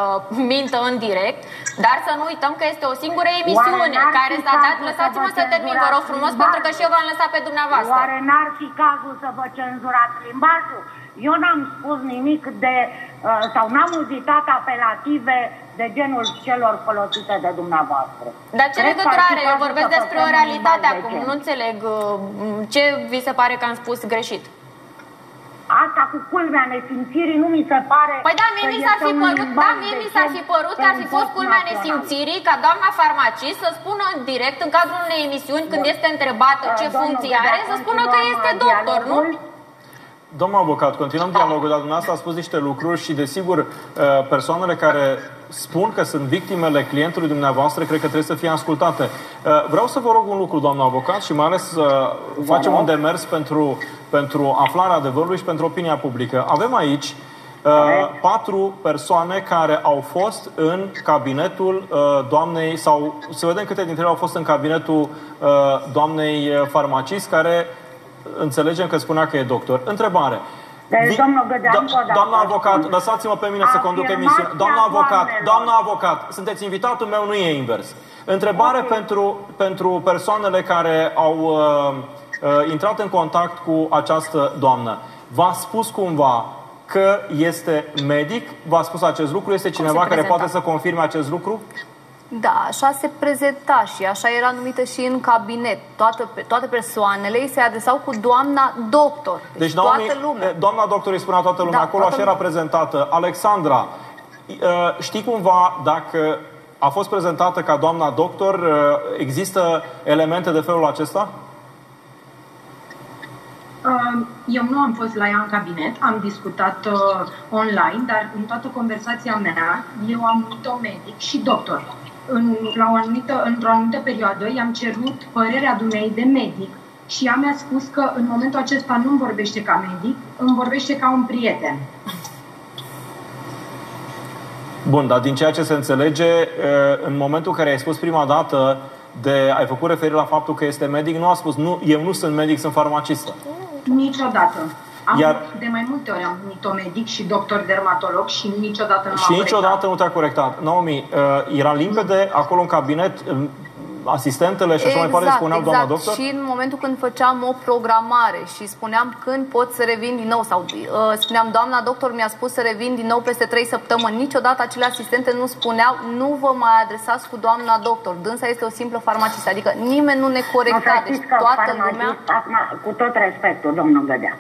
mintă în direct, dar să nu uităm că este o singură emisiune
Oare n-ar
care
fi
s-a dat,
cazul să
lăsați-mă
vă
să termin, vă rog
cenzurați
frumos,
limbajul?
pentru că și eu v-am lăsat pe dumneavoastră.
Oare n-ar fi cazul să vă cenzurați limbajul? Eu n-am spus nimic de, uh, sau n-am uzitat apelative de genul celor folosite de dumneavoastră.
Dar ce
Cred că ar fi
legătură are? Eu
cazul
vorbesc
să
despre o
păstrăm
realitate
limbaj
acum.
decent.
Nu înțeleg uh, ce vi se pare că am spus greșit.
Asta cu culmea nesimțirii nu mi se pare
Păi da, mie
că
mi s-ar
este
fi
un
părut,
limbaj
da, mie mi s-ar fi
decent
părut că ar fi
pe un
fost
post
culmea
național.
nesimțirii ca doamna farmacist să spună în direct, în cadrul unei emisiuni, când este întrebată ce
Domnul
funcție
Gudea,
are, să spună că
continuăm
este doctor, nu?
Dialogul.
Domnul avocat, continuăm dialogul, dar dumneavoastră a spus niște lucruri și, desigur, uh, persoanele care spun că sunt victimele clientului dumneavoastră, cred că trebuie să fie ascultate. Uh, Vreau să vă rog un lucru, doamnă avocat, și mai ales să facem un demers pentru, pentru aflarea adevărului și pentru opinia publică. Avem aici uh, patru persoane care au fost în cabinetul uh, doamnei, sau să vedem câte dintre ele au fost în cabinetul uh, doamnei uh, farmacist, care înțelegem că spunea că e doctor. Întrebare.
Deci,
Vi-
domnul Gădean,
Do-
încă o dată
Doamna
spun.
avocat, lăsați-mă pe mine să conduc
Afirmația
emisiunea. Doamna avocat,
doamnelor.
doamna avocat, sunteți invitatul meu, nu e invers. Întrebare pentru, pentru persoanele care au uh, uh, intrat în contact cu această doamnă. V-a spus cumva că este medic? V-a spus acest lucru? Este cineva care
prezenta?
poate să confirme acest lucru?
Da, așa se prezenta și așa era numită și în cabinet. Toate, toate persoanele îi se adresau cu doamna doctor. Deci,
Deci,
toată
Naomi,
lumea.
doamna doctor îi spunea toată lumea
Da,
acolo,
toată
așa era
lumea.
prezentată. Alexandra, uh, știi cumva dacă a fost prezentată ca doamna doctor, uh, există elemente de felul acesta?
Uh, Eu nu am fost la ea în cabinet, am discutat uh, online, dar în toată conversația mea, eu am numit-o medic și doctor. În, la o anumită, într-o anumită perioadă i-am cerut părerea dumnei de medic și ea mi-a spus că în momentul acesta nu îmi vorbește ca medic, îmi vorbește ca un prieten.
Bun, dar din ceea ce se înțelege, uh, în momentul în care ai spus prima dată de, ai făcut referire la faptul că este medic, nu a spus, nu, eu nu sunt medic, sunt farmacistă.
Niciodată. Am,
Iar-
De mai multe ori am numit-o medic și doctor dermatolog și niciodată nu
Și
m-am
niciodată nu te-a corectat. Naomi, uh, era limpede acolo în cabinet, uh, asistentele și așa mai departe spuneau
exact.
doamna doctor?
Și în momentul când făceam o programare și spuneam când pot să revin din nou sau uh, spuneam doamna doctor mi-a spus să revin din nou peste 3 săptămâni, niciodată acele asistente nu spuneau nu vă mai adresați cu doamna doctor, dânsa este o simplă farmacistă, adică nimeni nu ne corecta,
Nu, să
deci
știți că
toată lumea...
farmacist, acum, cu tot respectul, domnul Gădea,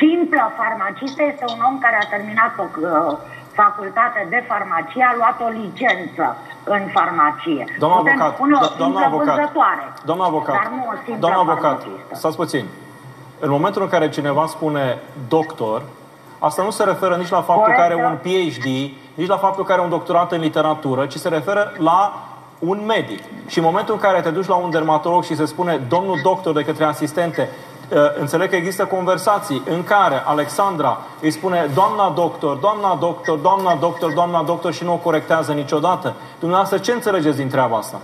simplă farmacistă este un om care a terminat o uh, facultate de farmacie, a luat o licență în farmacie.
Doamna
Putem
avocat,
spune o
do- doamna
simplă
avocat,
vânzătoare,
doamna avocat,
dar nu o simplă
doamna avocat,
farmacistă.
stați puțin. În momentul în care cineva spune doctor, asta nu se referă nici la faptul
Corect,
că are
da.
un PhD, nici la faptul că are un doctorat în literatură, ci se referă la un medic. Și în momentul în care te duci la un dermatolog și se spune domnul doctor de către asistente, uh, înțeleg că există conversații în care Alexandra îi spune doamna doctor, doamna doctor, doamna doctor, doamna doctor și nu o corectează niciodată. Dumneavoastră ce înțelegeți din treaba asta?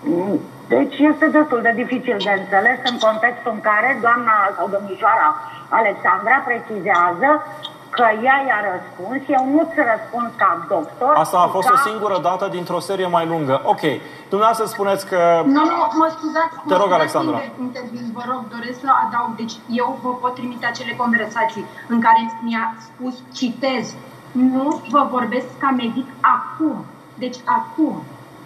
Mm, Deci este destul de dificil de înțeles în contextul în care doamna sau domnișoara Alexandra precizează că ea i-a răspuns, eu nu-ți răspund ca doctor.
Asta a
ci
fost
ca...
o singură dată dintr-o serie mai lungă. Ok, dumneavoastră spuneți că...
Nu, nu, mă scuzați.
Te
mă
rog,
scuzați
Alexandra.
că inter- Intervin, vă rog, doresc să adaug. Deci eu vă pot trimite acele conversații în care mi-a spus, citez, nu vă vorbesc ca medic acum. Deci acum.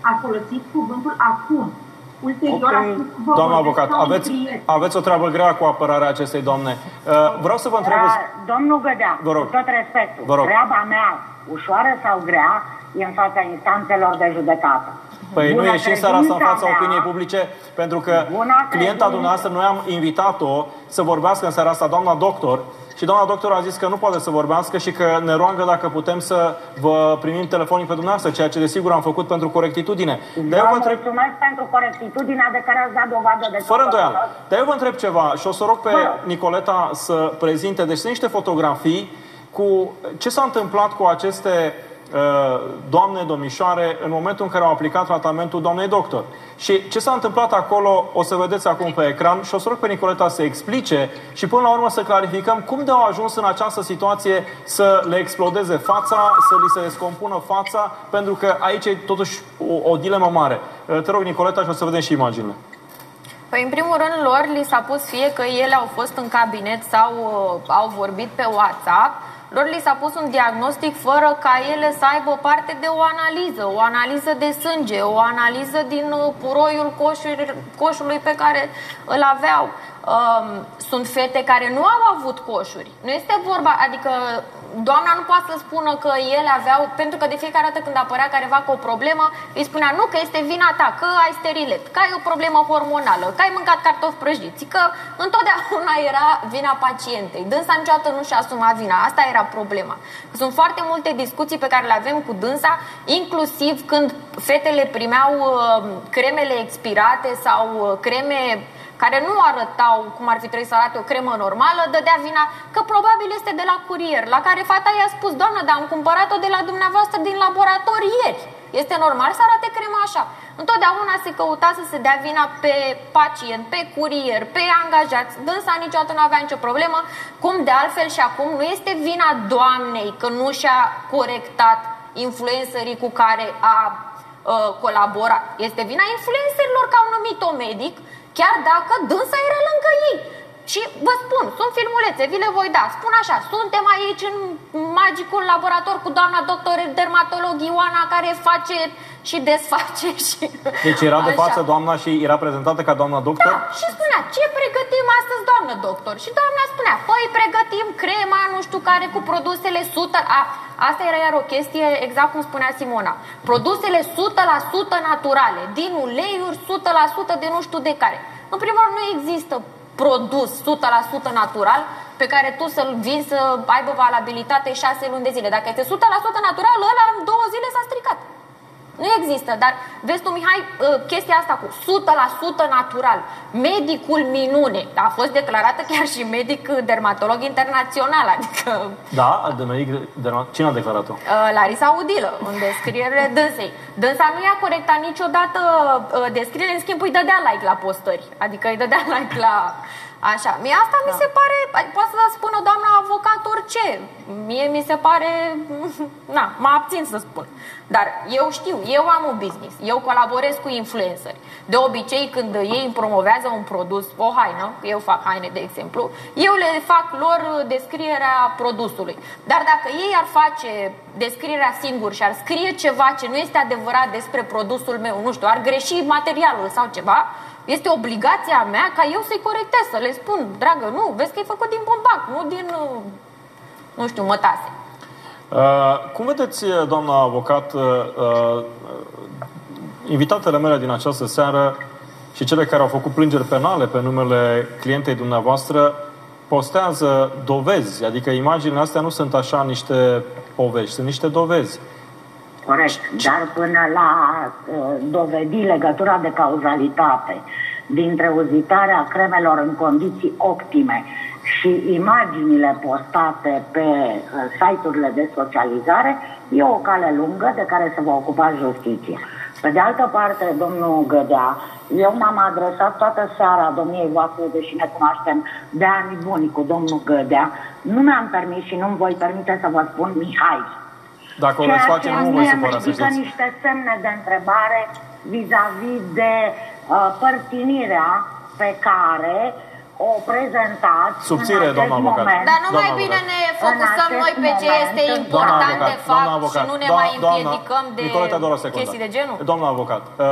A folosit cuvântul acum. Ulterior a spus, vă
Doamna
vorbesc
avocat,
ca un
aveți,
prieten.
aveți o treabă grea cu apărarea acestei doamne. Uh, vreau să vă întreb...
Da, domnul Gădea,
Vă rog.
cu tot respectul,
Vă rog.
treaba mea, ușoară sau grea, e în fața instanțelor de judecată.
Păi nu
Bună
ieși în seara asta în
credința
fața
mea-
opiniei publice, pentru că
Bună
clienta
credință.
dumneavoastră, noi am invitat-o să vorbească în seara asta, doamna doctor, și doamna doctor a zis că nu poate să vorbească și că ne roagă dacă putem să vă primim telefonic pe dumneavoastră, ceea ce desigur am făcut pentru corectitudine. Dar eu
Vă
vă întreb,
mulțumesc pentru corectitudinea de care ați dat dovadă de
Fără
tot
îndoială.
felul.
Dar eu vă întreb ceva și o să rog pe
Vă rog.
Nicoleta să prezinte. Deci sunt niște fotografii cu ce s-a întâmplat cu aceste uh, doamne, domnișoare, în momentul în care au aplicat tratamentul doamnei doctor. Și ce s-a întâmplat acolo o să vedeți acum pe ecran și o să rog pe Nicoleta să explice și până la urmă să clarificăm cum de au ajuns în această situație să le explodeze fața, să li se descompună fața, pentru că aici e totuși o, o dilemă mare. Uh, Te rog, Nicoleta, și o să vedem și imaginile.
Păi, în primul rând, lor li s-a pus fie că ele au fost în cabinet sau uh, au vorbit pe WhatsApp, lor li s-a pus un diagnostic fără ca ele să aibă parte de o analiză, o analiză de sânge, o analiză din uh, puroiul coșuri, coșului pe care îl aveau. Um, sunt fete care nu au avut coșuri. Nu este vorba, adică doamna nu poate să spună că ele aveau, pentru că de fiecare dată când apărea careva cu o problemă, îi spunea nu, că este vina ta, că ai sterilet, că ai o problemă hormonală, că ai mâncat cartofi prăjiți, că întotdeauna era vina pacientei. Dânsa niciodată nu și-a asumat vina. Asta era problema. Sunt foarte multe discuții pe care le avem cu dânsa, inclusiv când fetele primeau uh, cremele expirate sau uh, creme care nu arătau cum ar fi trebuit să arate o cremă normală, dădea vina că probabil este de la curier, la care fata i-a spus, doamnă, dar am cumpărat-o de la dumneavoastră din laborator ieri. Este normal să arate crema așa. Întotdeauna se căuta să se dea vina pe pacient, pe curier, pe angajați. Dânsa niciodată nu avea nicio problemă, cum de altfel și acum nu este vina doamnei că nu și-a corectat influencerii cu care a uh, colaborat. Este vina influencerilor că au numit-o medic, chiar dacă dânsa era lângă ei. Și vă spun, sunt filmulețe, vi le voi da. Spun așa, suntem aici în magicul laborator cu doamna doctor dermatolog Ioana care face și desface și...
Deci era de
Așa.
față doamna și era prezentată ca doamna doctor?
Da, și spunea, ce pregătim astăzi, doamnă doctor? Și doamna spunea, păi pregătim crema, nu știu care, cu produsele 100... A, asta era iar o chestie, exact cum spunea Simona. Produsele 100% naturale, din uleiuri 100% de nu știu de care. În primul rând, nu există produs 100% natural pe care tu să-l vinzi să aibă valabilitate 6 luni de zile. Dacă este 100% natural, ăla în două zile s-a stricat. Nu există, dar vezi tu, Mihai, uh, chestia asta cu 100% natural, medicul minune, a fost declarată chiar și medic dermatolog internațional, adică
Da, de medic, de, cine a declarat-o?
uh, Larisa Udilă, în descrierile dânsei. Dânsa nu i-a corectat niciodată uh, descriere, în schimb îi dădea like la postări, adică îi dădea like la... Așa, mie asta mi se pare, poate să spună doamna avocat orice, mie mi se pare, na, mă abțin să spun. Dar eu știu, eu am un business, eu colaborez cu influenceri. De obicei, când ei îmi promovează un produs, o haină, că eu fac haine, de exemplu, eu le fac lor descrierea produsului. Dar dacă ei ar face descrierea singur și ar scrie ceva ce nu este adevărat despre produsul meu, nu știu, ar greși materialul sau ceva, este obligația mea ca eu să-i corectez, să le spun, dragă, nu, vezi că e făcut din bombac, nu din, uh, nu știu, mătase.
Uh, cum vedeți, doamna avocat, uh, uh, invitatele mele din această seară și cele care au făcut plângeri penale pe numele clientei dumneavoastră postează dovezi, adică imaginile astea nu sunt așa niște povești, sunt niște dovezi.
Corect, dar până la uh, dovedi legătura de cauzalitate dintre uzitarea cremelor în condiții optime și imaginile postate pe uh, site-urile de socializare, e o cale lungă de care se va ocupa justiția. Pe de altă parte, domnul Gădea, eu m-am adresat toată seara domniei voastre, deși ne cunoaștem de ani buni cu domnul Gădea, nu mi-am permis și nu-mi voi permite să vă spun Mihai.
Dacă o veți face, nu vă supărați, să
ridică
știți.
niște semne de întrebare vis-a-vis de uh, părtinirea pe care o prezentați
Subțire,
în acest
doamna avocat.
moment.
Dar nu
Doamna
mai
avocat.
bine ne
În
focusăm
acest
noi pe ce
moment,
este
doamna
important de
doamna
fapt
avocat,
și nu ne
doamna-
mai
doamna-
împiedicăm de
Nicoleta, doar o secundă.
chestii de genul.
Doamna avocat, uh,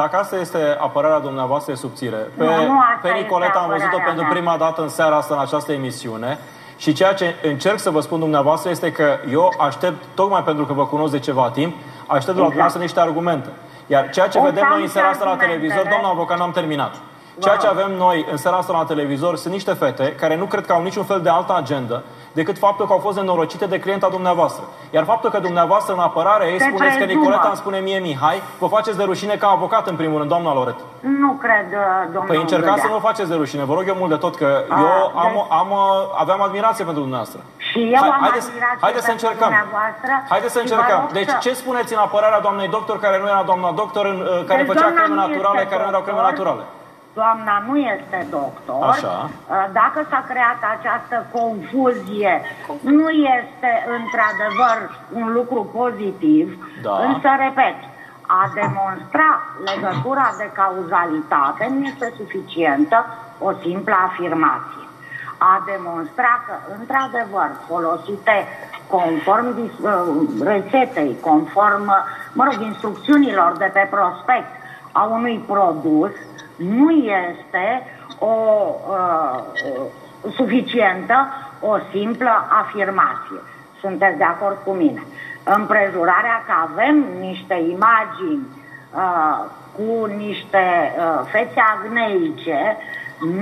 dacă asta este apărarea dumneavoastră e subțire, pe,
Nu, nu asta
pe
este
Nicoleta am văzut-o
apărarea
pentru
mea.
prima dată în seara asta în această emisiune și ceea ce încerc să vă spun dumneavoastră este că eu aștept, tocmai pentru că vă cunosc de ceva timp, aștept de la
Exact.
dumneavoastră niște argumente. Iar ceea ce
O
vedem
să
noi
am
în seara asta la
argumentele.
televizor, doamna avocat, n-am terminat. Ceea ce avem noi în seara asta la televizor sunt niște fete care nu cred că au niciun fel de altă agendă decât faptul că au fost nenorocite de clienta dumneavoastră. Iar faptul că dumneavoastră în apărare ei
Se
spuneți că
prezumă.
Nicoleta îmi spune mie Mihai, vă faceți de rușine ca avocat în primul rând, doamna Loret.
Nu cred, uh, domnul
Păi încercați
Gădea.
să nu vă faceți de rușine, vă rog eu mult de tot, că
A,
eu am,
deci-
am, aveam admirație pentru dumneavoastră.
Și eu am
haideți,
admirație
haideți să
pentru
încercăm.
dumneavoastră
Haideți să
și vă
încercăm.
rog
Deci
să-
ce spuneți în apărarea doamnei doctor care nu era doamna doctor, în, uh, care
Deci
făcea
doamna
creme
nu
naturale,
este
care nu erau creme
doctor.
naturale?
Doamna nu este doctor.
Așa.
Uh, Dacă s-a creat această confuzie, nu este într-adevăr un lucru pozitiv,
Da.
însă, repet, a demonstra legătura de cauzalitate nu este suficientă o simplă afirmație. A demonstra că, într-adevăr, folosite conform dis- uh, rețetei, conform, uh, mă rog, instrucțiunilor de pe prospect a unui produs, nu este o uh, uh, suficientă o simplă afirmație. Sunteți de acord cu mine? Împrejurarea că avem niște imagini uh, cu niște uh, fețe agneice,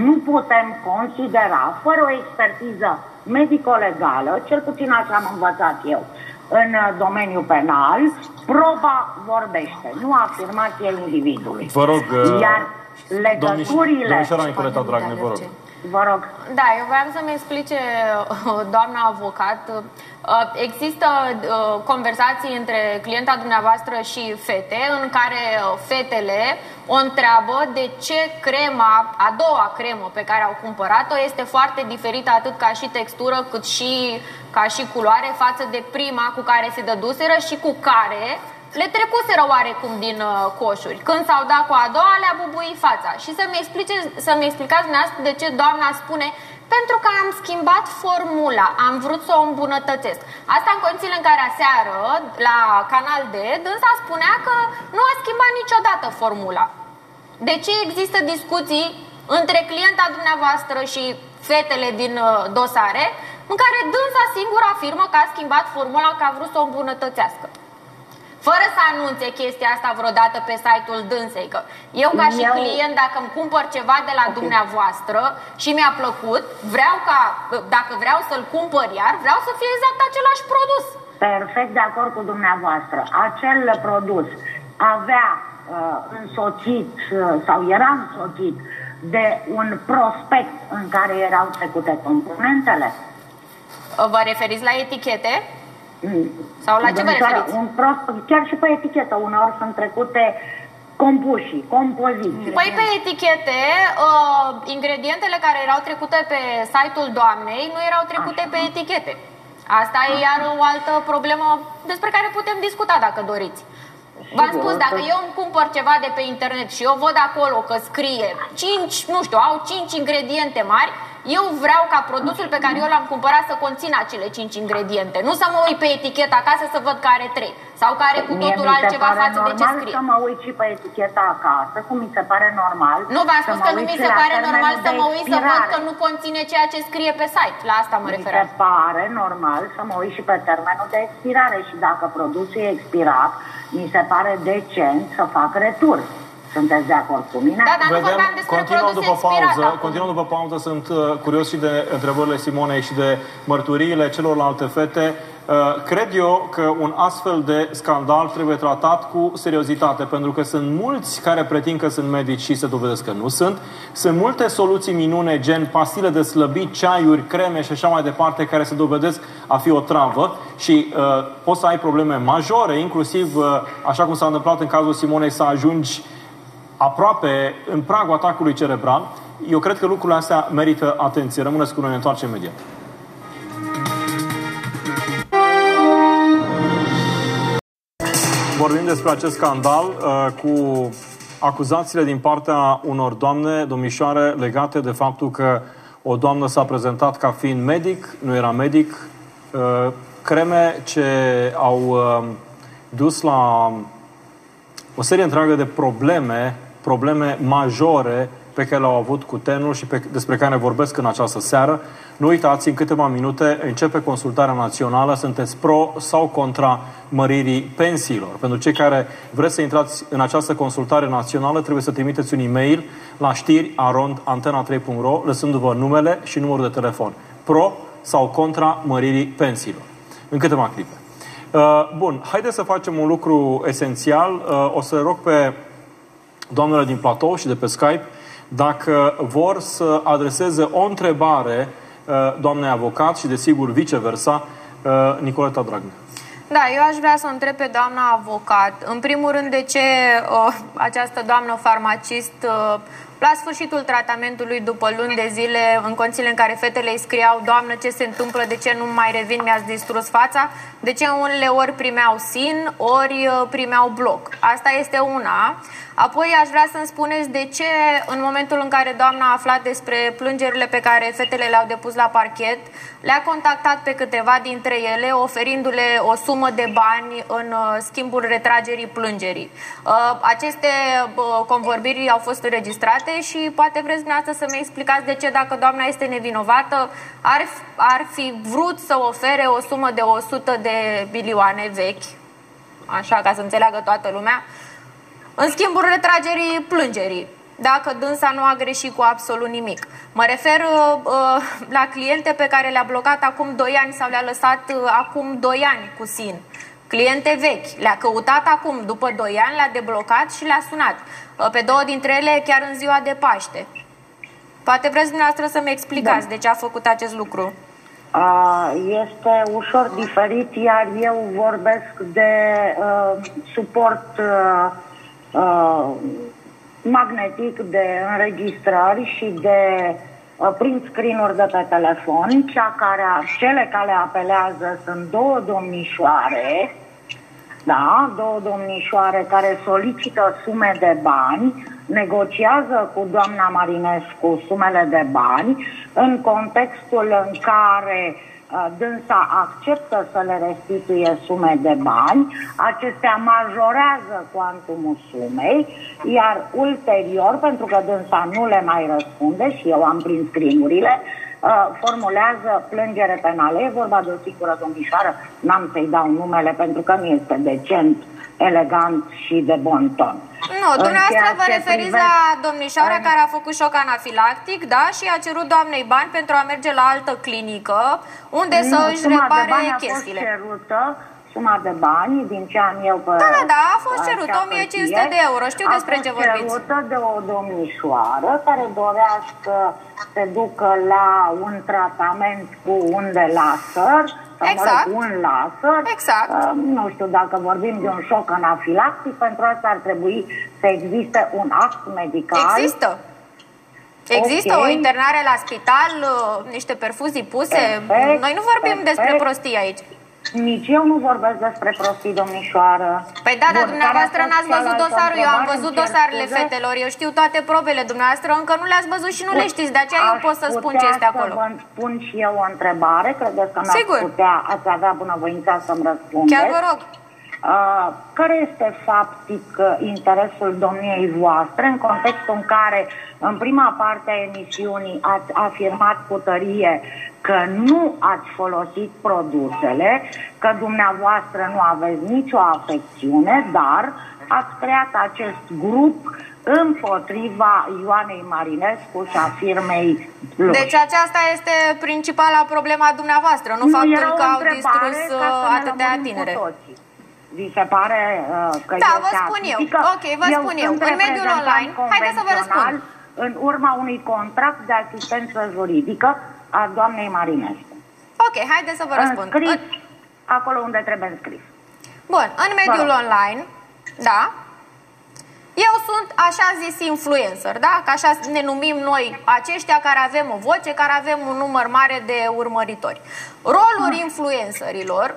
nu putem considera, fără o expertiză medico-legală, cel puțin așa am învățat eu, în uh, domeniul penal, proba vorbește, nu afirmația individului.
Vă rog, uh,
Iar legăturile...
Domnișoara Nicoleta Dragne, vă rog.
Vă rog.
Da, eu voiam să-mi explice uh, doamna avocat. Uh, Există uh, conversații între clienta dumneavoastră și fete în care uh, fetele o întreabă de ce crema, a doua cremă pe care au cumpărat-o este foarte diferită atât ca și textură cât și ca și culoare față de prima cu care se dăduseră și cu care le trecuseră oarecum din uh, coșuri. Când s-au dat cu a doua, le-a bubuit fața. Și să-mi, explice, să-mi explicați dumneavoastră de ce doamna spune pentru că am schimbat formula, am vrut să o îmbunătățesc. Asta în condițiile în care aseară, la Canal D, dânsa spunea că nu a schimbat niciodată formula. De ce există discuții între clienta dumneavoastră și fetele din uh, dosare, în care dânsa singur afirmă că a schimbat formula, că a vrut să o îmbunătățească? Fără să anunțe chestia asta vreodată pe site-ul dânsei, că eu ca și
Eu-
client, dacă îmi cumpăr ceva de la dumneavoastră și mi-a plăcut, vreau ca, dacă vreau să-l cumpăr iar, vreau să fie exact același produs.
Perfect de acord cu dumneavoastră. Acel produs avea uh, însoțit uh, sau era însoțit de un prospect în care erau trecute componentele?
Vă referiți la etichete? Sau la ce vă
Domnișoară,
referiți?
Un prost, chiar și pe etichetă uneori sunt trecute compușii, compoziții.
Păi pe etichete, uh, ingredientele care erau trecute pe site-ul doamnei nu erau trecute pe etichete. Asta e iar o altă problemă despre care putem discuta dacă doriți. V-am
Sigur,
spus, dacă
că-
eu îmi cumpăr ceva de pe internet și eu văd acolo că scrie 5, nu știu, au 5 ingrediente mari, eu vreau ca produsul pe care eu l-am cumpărat să conțină acele 5 ingrediente. Nu să mă uit pe etichetă acasă să văd că are 3 sau că are cu
Mie
totul
mi se
altceva
pare
față de ce
normal
scrie.
să mă uit și pe eticheta acasă, cum mi se pare normal.
Nu v-am
să
spus
mă
că nu
uit
mi
și
se
la
pare
termenul
normal să
de
mă uit să văd
expirare.
că nu conține ceea ce scrie pe site. La asta mă
Mi se
referam.
pare normal să mă uit și pe termenul de expirare și dacă produsul e expirat, mi se pare decent să fac retur. Sunteți de acord cu mine?
Da, dar nu vorbeam despre
continuăm
produse
după
expirate
pauză,
acum.
continuăm după pauză, sunt uh, curios și de întrebările Simonei și de mărturiile celorlalte fete. Uh, cred eu că un astfel de scandal trebuie tratat cu seriozitate, pentru că sunt mulți care pretind că sunt medici și se dovedesc că nu sunt. Sunt multe soluții minune, gen pastile de slăbit, ceaiuri, creme și așa mai departe, care se dovedesc a fi o travă și uh, poți să ai probleme majore, inclusiv, uh, așa cum s-a întâmplat în cazul Simonei, să ajungi aproape în pragul atacului cerebral, eu cred că lucrurile astea merită atenție. Rămâneți cu noi, ne întoarcem imediat. Vorbim despre acest scandal uh, cu acuzațiile din partea unor doamne, domnișoare, legate de faptul că o doamnă s-a prezentat ca fiind medic, nu era medic, uh, creme ce au uh, dus la o serie întreagă de probleme, probleme majore pe care le-au avut cu tenul și pe, despre care ne vorbesc în această seară. Nu uitați, în câteva minute începe consultarea națională. Sunteți pro sau contra măririi pensiilor? Pentru cei care vreți să intrați în această consultare națională, trebuie să trimiteți un e-mail la știri arond antena3.ro, lăsându-vă numele și numărul de telefon. Pro sau contra măririi pensiilor? În câteva clipe. Uh, Bun, haideți să facem un lucru esențial. Uh, O să rog pe doamnele din platou și de pe Skype dacă vor să adreseze o întrebare uh, doamnei avocat și desigur viceversa, uh, Nicoleta Dragnea.
Da, eu aș vrea să o întreb pe doamna avocat, în primul rând, de ce uh, această doamnă farmacist, uh, la sfârșitul tratamentului, după luni de zile, în condițiile în care fetele îi scriau, Doamnă, ce se întâmplă, de ce nu mai revin, mi-ați distrus fața, de ce unele ori primeau SIN, ori uh, primeau bloc. Asta este una. Apoi aș vrea să-mi spuneți de ce, în momentul în care doamna a aflat despre plângerile pe care fetele le-au depus la parchet, le-a contactat pe câteva dintre ele, oferindu-le o sumă de bani în uh, schimbul retragerii plângerii. Uh, Aceste uh, convorbiri au fost înregistrate și poate vreți dumneavoastră să-mi explicați de ce, dacă doamna este nevinovată, ar, ar fi vrut să ofere o sumă de 100 de bilioane vechi, așa ca să înțeleagă toată lumea, în schimbul retragerii plângerii, dacă dânsa nu a greșit cu absolut nimic. Mă refer uh, uh, la cliente pe care le-a blocat acum 2 ani sau le-a lăsat uh, acum 2 ani cu SIN. Cliente vechi. Le-a căutat acum, după 2 ani, le-a deblocat și le-a sunat. Uh, pe două dintre ele chiar în ziua de Paște. Poate vreți dumneavoastră să-mi explicați da. de ce a făcut acest lucru.
Uh, este ușor diferit, iar eu vorbesc de uh, suport uh, uh, magnetic, de înregistrări și de uh, print screen-uri de pe telefon. Cea care, cele care apelează sunt două domnișoare, da, două domnișoare care solicită sume de bani, negociază cu doamna Marinescu sumele de bani în contextul în care uh, dânsa acceptă să le restituie sume de bani, acestea majorează cuantumul sumei, iar ulterior, pentru că dânsa nu le mai răspunde și eu am prins scrimurile, uh, formulează plângere penală. E vorba de o singură domnișoară, n-am să-i dau numele pentru că nu este decent, elegant și de bon ton.
Nu,
În
dumneavoastră
ceea
vă
ce
referiți
privește-
la domnișoara care a făcut șoc anafilactic, da, și a cerut doamnei bani pentru a merge la altă clinică, unde să
Nu,
își
suma de
repare
bani a fost
chestiile.
cerută, suma de bani din ce am eu pe
Da, da, da, a fost
acea
cerut 1500
hârtie.
de euro. Știu despre
a
ce
fost
vorbiți.
cerută de o domnișoară care dorea să se ducă la un tratament cu unde laser, sau
Exact.
mă rog, un laser.
Exact.
Uh, nu știu dacă vorbim de un șoc anafilactic, pentru asta ar trebui să existe un act medical.
Există. Există
Ok.
o internare la spital, uh, niște perfuzii puse.
Perfect,
Noi nu vorbim
perfect.
despre prostii aici.
Nici eu nu vorbesc despre prostii, domnișoară.
Păi da, dar
Bun,
dumneavoastră
care a
n-ați
fost
văzut
cealaltă
dosarul, eu am
întrebare?
văzut
Îmi cer
dosarele
scuze.
fetelor, eu știu toate probele dumneavoastră, încă nu le-ați văzut și nu le știți, de aceea eu
Aș
pot să spun ce
putea
este
să
acolo.
vă spun și eu o întrebare, credeți că mi-ați
Sigur.
putea, ați avea bunăvoința să-mi răspundeți?
Chiar vă rog.
Uh, care este faptic uh, interesul domniei voastre în contextul în care în prima parte a emisiunii ați afirmat cu tărie că nu ați folosit produsele, că dumneavoastră nu aveți nicio afecțiune, dar ați creat acest grup împotriva Ioanei Marinescu și a firmei Plus.
Deci aceasta este principala problema dumneavoastră, nu,
Nu, era
faptul
o
că au
întrebare
distrus
ca să
uh,
ne
atâtea
lămurim cu
tinere.
toții. Vi se pare uh, că
Da,
este
vă spun eu.
atipică?
Ok, vă spun eu.
sunt
În mediul
reprezentant
online, haideți să vă răspund.
convențional în urma unui contract de asistență juridică a doamnei Marinescu.
Ok, haideți să vă răspund.
Înscris acolo unde trebuie înscris.
Bun, în mediul
Vă rog.
online, da, eu sunt așa zis influencer, da? Că așa ne numim noi aceștia care avem o voce, care avem un număr mare de urmăritori. Rolul influencerilor,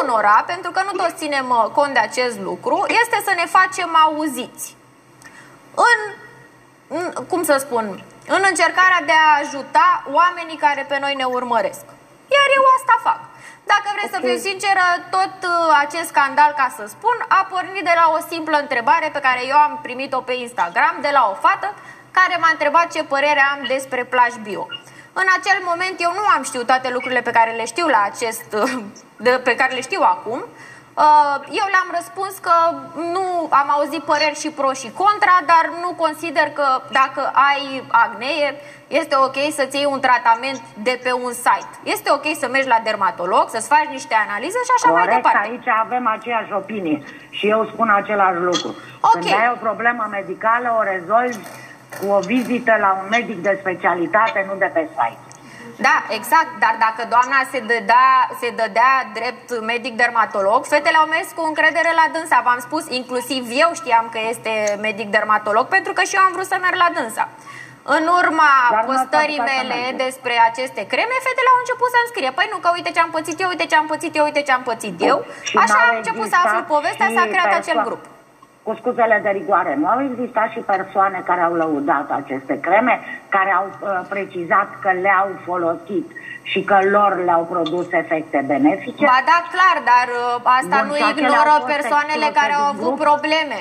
unora, pentru că nu toți ținem uh, cont de acest lucru, este să ne facem auziți. În, în cum să spun, în încercarea de a ajuta oamenii care pe noi ne urmăresc. Iar eu asta fac. Dacă vreți să fiu sinceră, tot uh, acest scandal, ca să spun, a pornit de la o simplă întrebare pe care eu am primit-o pe Instagram de la o fată care m-a întrebat ce părere am despre plaj bio. În acel moment eu nu am știut toate lucrurile pe care le știu la acest, uh, de, pe care le știu acum. Uh, Eu le-am răspuns că nu am auzit păreri și pro și contra, dar nu consider că dacă ai acnee, este ok să-ți iei un tratament de pe un site. Este ok să mergi la dermatolog, să-ți faci niște analize și așa mai
Corect,
departe.
aici avem aceeași opinie și eu spun același lucru.
Ok.
Când ai o problemă medicală, o rezolvi cu o vizită la un medic de specialitate, nu de pe site.
Da, exact, dar dacă doamna se dădea, se dădea drept medic dermatolog, fetele au mers cu încredere la dânsa. V-am spus, inclusiv eu știam că este medic dermatolog, pentru că și eu am vrut să merg la dânsa. În urma
Dar nu ați
postării
apucat să
mele
mergeți.
despre aceste creme, fetele au început să-mi scrie. Păi nu, că uite ce am pățit eu, uite ce am pățit eu, uite ce am pățit eu.
Și
Așa
n-au
am început să
existat
aflu povestea,
și
s-a creat
perso-
acel grup.
Cu scuzele de rigoare, nu au existat și persoane care au lăudat aceste creme, care au uh, precizat că le-au folosit și că lor le-au produs efecte benefice?
Ba da, clar, dar uh, asta
Bun,
nu
și acelea
ignoră
au fost
persoanele
excluse
care au
din
avut
grup?
probleme.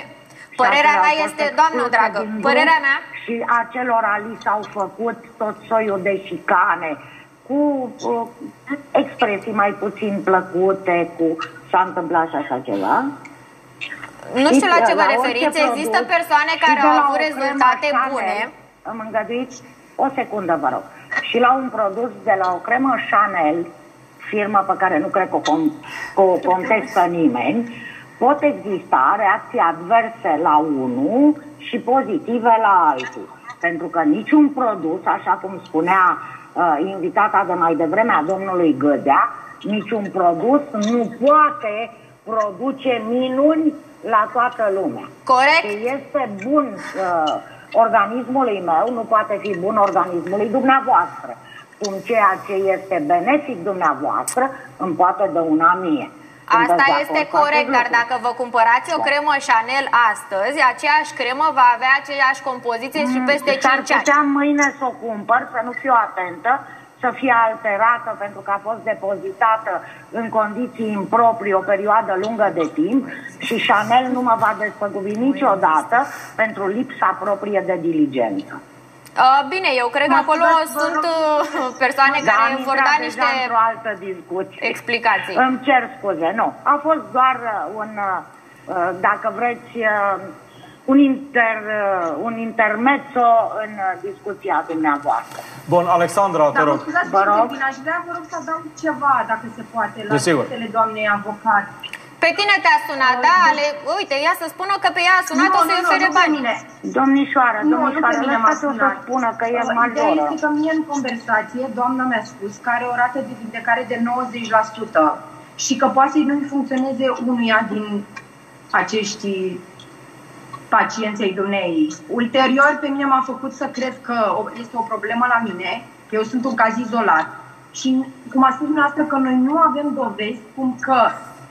Și
Părerea
acelea
mea
au fost
este, doamnă
excluse
dragă,
din
părerea
grup
mea
Și acelor ali s-au făcut tot soiul de șicane, cu uh, expresii mai puțin plăcute, cu s-a întâmplat și așa ceva.
Nu știu la ce vă
orice
referiți. Există
produs
persoane
și
care
de
au
la
avut
o
rezultate
cremă
bune.
Chanel, Îmi îngăduiți o secundă, vă rog. Și la un produs de la o cremă Chanel, firmă pe care nu cred că o, com- că o contestă nimeni, pot exista reacții adverse la unul și pozitive la altul. Pentru că niciun produs, așa cum spunea uh, invitata de mai devreme a domnului Gădea, niciun produs nu poate produce minuni la toată lumea.
Corect.
Ce este bun uh, organismului meu, nu poate fi bun organismului dumneavoastră. Cum ceea ce este benefic dumneavoastră îmi poate dăuna mie. Sunteți
Asta
de
este
acord cu
corect,
acest
dar
lucru?
dacă vă cumpărați o cremă Chanel astăzi, aceeași cremă va avea aceeași compoziție și peste
Mm, S-ar
5 ani.
putea mâine să o cumpăr, să nu fiu atentă, să fie alterată pentru că a fost depozitată în condiții improprii o perioadă lungă de timp și Chanel nu mă va despăgubi niciodată pentru lipsa proprie de diligență.
Uh, bine, eu cred că
Mă
acolo
scuzați, vă
sunt
rog.
uh, persoane
Da,
care
am
vor
intrat
da
deja
niște
într-o altă discuție.
explicații.
Îmi cer scuze, nu. A fost doar uh, un, uh, uh, dacă vreți, uh, un, inter, uh, un intermezzo în uh, discuția dumneavoastră.
Bun, Alexandra, te
Dar
rog.
mă scuzați,
Vă rog.
Vă aș vrea, vă rog, să adaug ceva, dacă se poate, la
Desigur.
spusele doamnei avocat.
Pe tine te-a sunat, da? Ale, uite, ea să spună că pe ea a sunat, o să-i ofere
nu pe
bani.
mine.
Domnișoară,
Nu, nu
domnișoară,
pe mine m-a
lăsați-o să
sunat.
spună că e
Ideea
majoră.
este că mie în conversație doamna mi-a spus că are o rată de vindecare de 90% și că poate să nu-i funcționeze unuia din acești pacienți ai dumneei. Ulterior, pe mine m-a făcut să cred că o- este o problemă la mine, că eu sunt un caz izolat și, cum a spus dumneavoastră, că noi nu avem dovezi cum că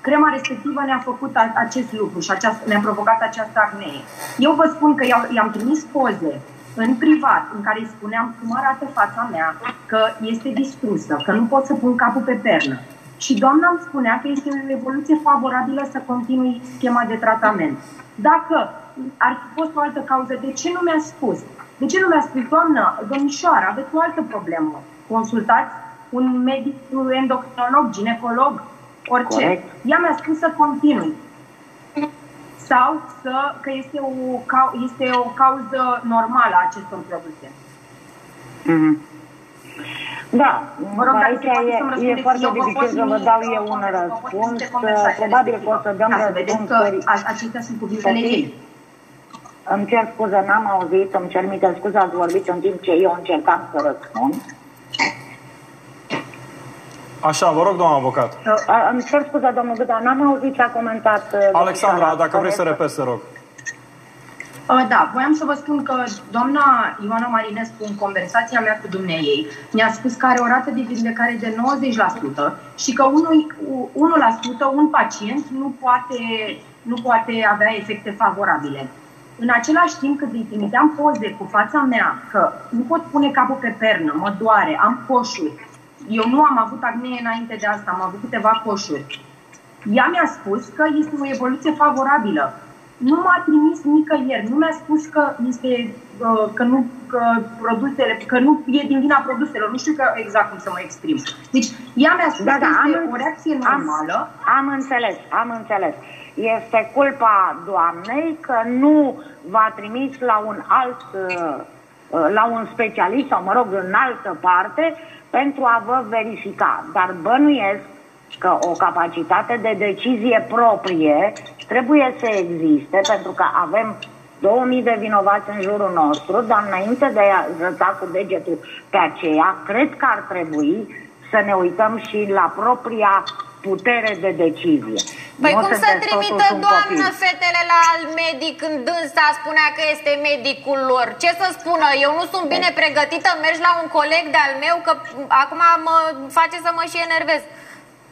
crema respectivă ne-a făcut a- acest lucru și aceast, ne-a provocat această acnee. Eu vă spun că i-au- i-am trimis poze în privat în care îi spuneam cum arată fața mea, că este distrusă, că nu pot să pun capul pe pernă. Și doamna îmi spunea că este o evoluție favorabilă să continui schema de tratament. Dacă ar fi fost o altă cauză, de ce nu mi-a spus? De ce nu mi-a spus, doamnă, domnișoară, aveți o altă problemă? Consultați un medic endocrinolog, ginecolog, orice.
Corect.
Ea mi-a spus să continui. Sau să, că este o, cau- este o cauză normală a acestor produse.
Mhm. Da,
Mă rog, dacă
aici
se poate
e,
să-mi
e
răspundeți,
foarte
eu vă pot
dificil să vă
trimite
dau
o-
eu un
vă pot
răspuns.
trimite conversația
Probabil că o să dăm
Ca să vedeți
răspuns
că
feri-
a- acestea sunt cuvintele
Poftim?
ei.
Îmi cer scuze, n-am auzit, îmi cer minte scuze, ați vorbit în timp ce eu încercam să răspund.
Așa, vă rog, doamna avocat.
A, Îmi cer scuze, domnul Gâda, n-am auzit ce a comentat uh,
Alexandra,
domnișoara.
dacă vrei să
Corect?
repeți, te rog.
Uh, Da, voiam să vă spun că doamna Ioana Marinescu, în conversația mea cu dumneei, mi-a spus că are o rată de vindecare de 90% și că unui, 1% un pacient nu poate, nu poate avea efecte favorabile. În același timp, când îi trimiteam poze cu fața mea, că nu pot pune capul pe pernă, mă doare, am coșuri. Eu nu am avut acne înainte de asta, am avut câteva coșuri. Ea mi-a spus că este o evoluție favorabilă. Nu m-a trimis nicăieri, nu mi-a spus că este uh, că nu că produsele, că nu e din vina produselor, nu știu că exact cum să mă exprim. Deci ea mi-a spus
Da,
că
da,
este
am-
o reacție normală.
Am, am înțeles, am înțeles. Este culpa doamnei că nu v-a trimis la un alt, uh, uh, la un specialist sau, mă rog, în altă parte pentru a vă verifica. Dar bănuiesc că o capacitate de decizie proprie trebuie să existe pentru că avem 2000 de vinovați în jurul nostru, dar înainte de a arăta cu degetul pe aceea, cred că ar trebui să ne uităm și la propria putere de decizie.
Păi
Nu
cum să
sunteți
trimită
totuși un
doamnă
copil.
fetele la alt medic când dânsa spunea că este medicul lor? Ce să spună? Eu nu sunt bine pregătită, mergi la un coleg de-al meu că acum mă face să mă și enervez.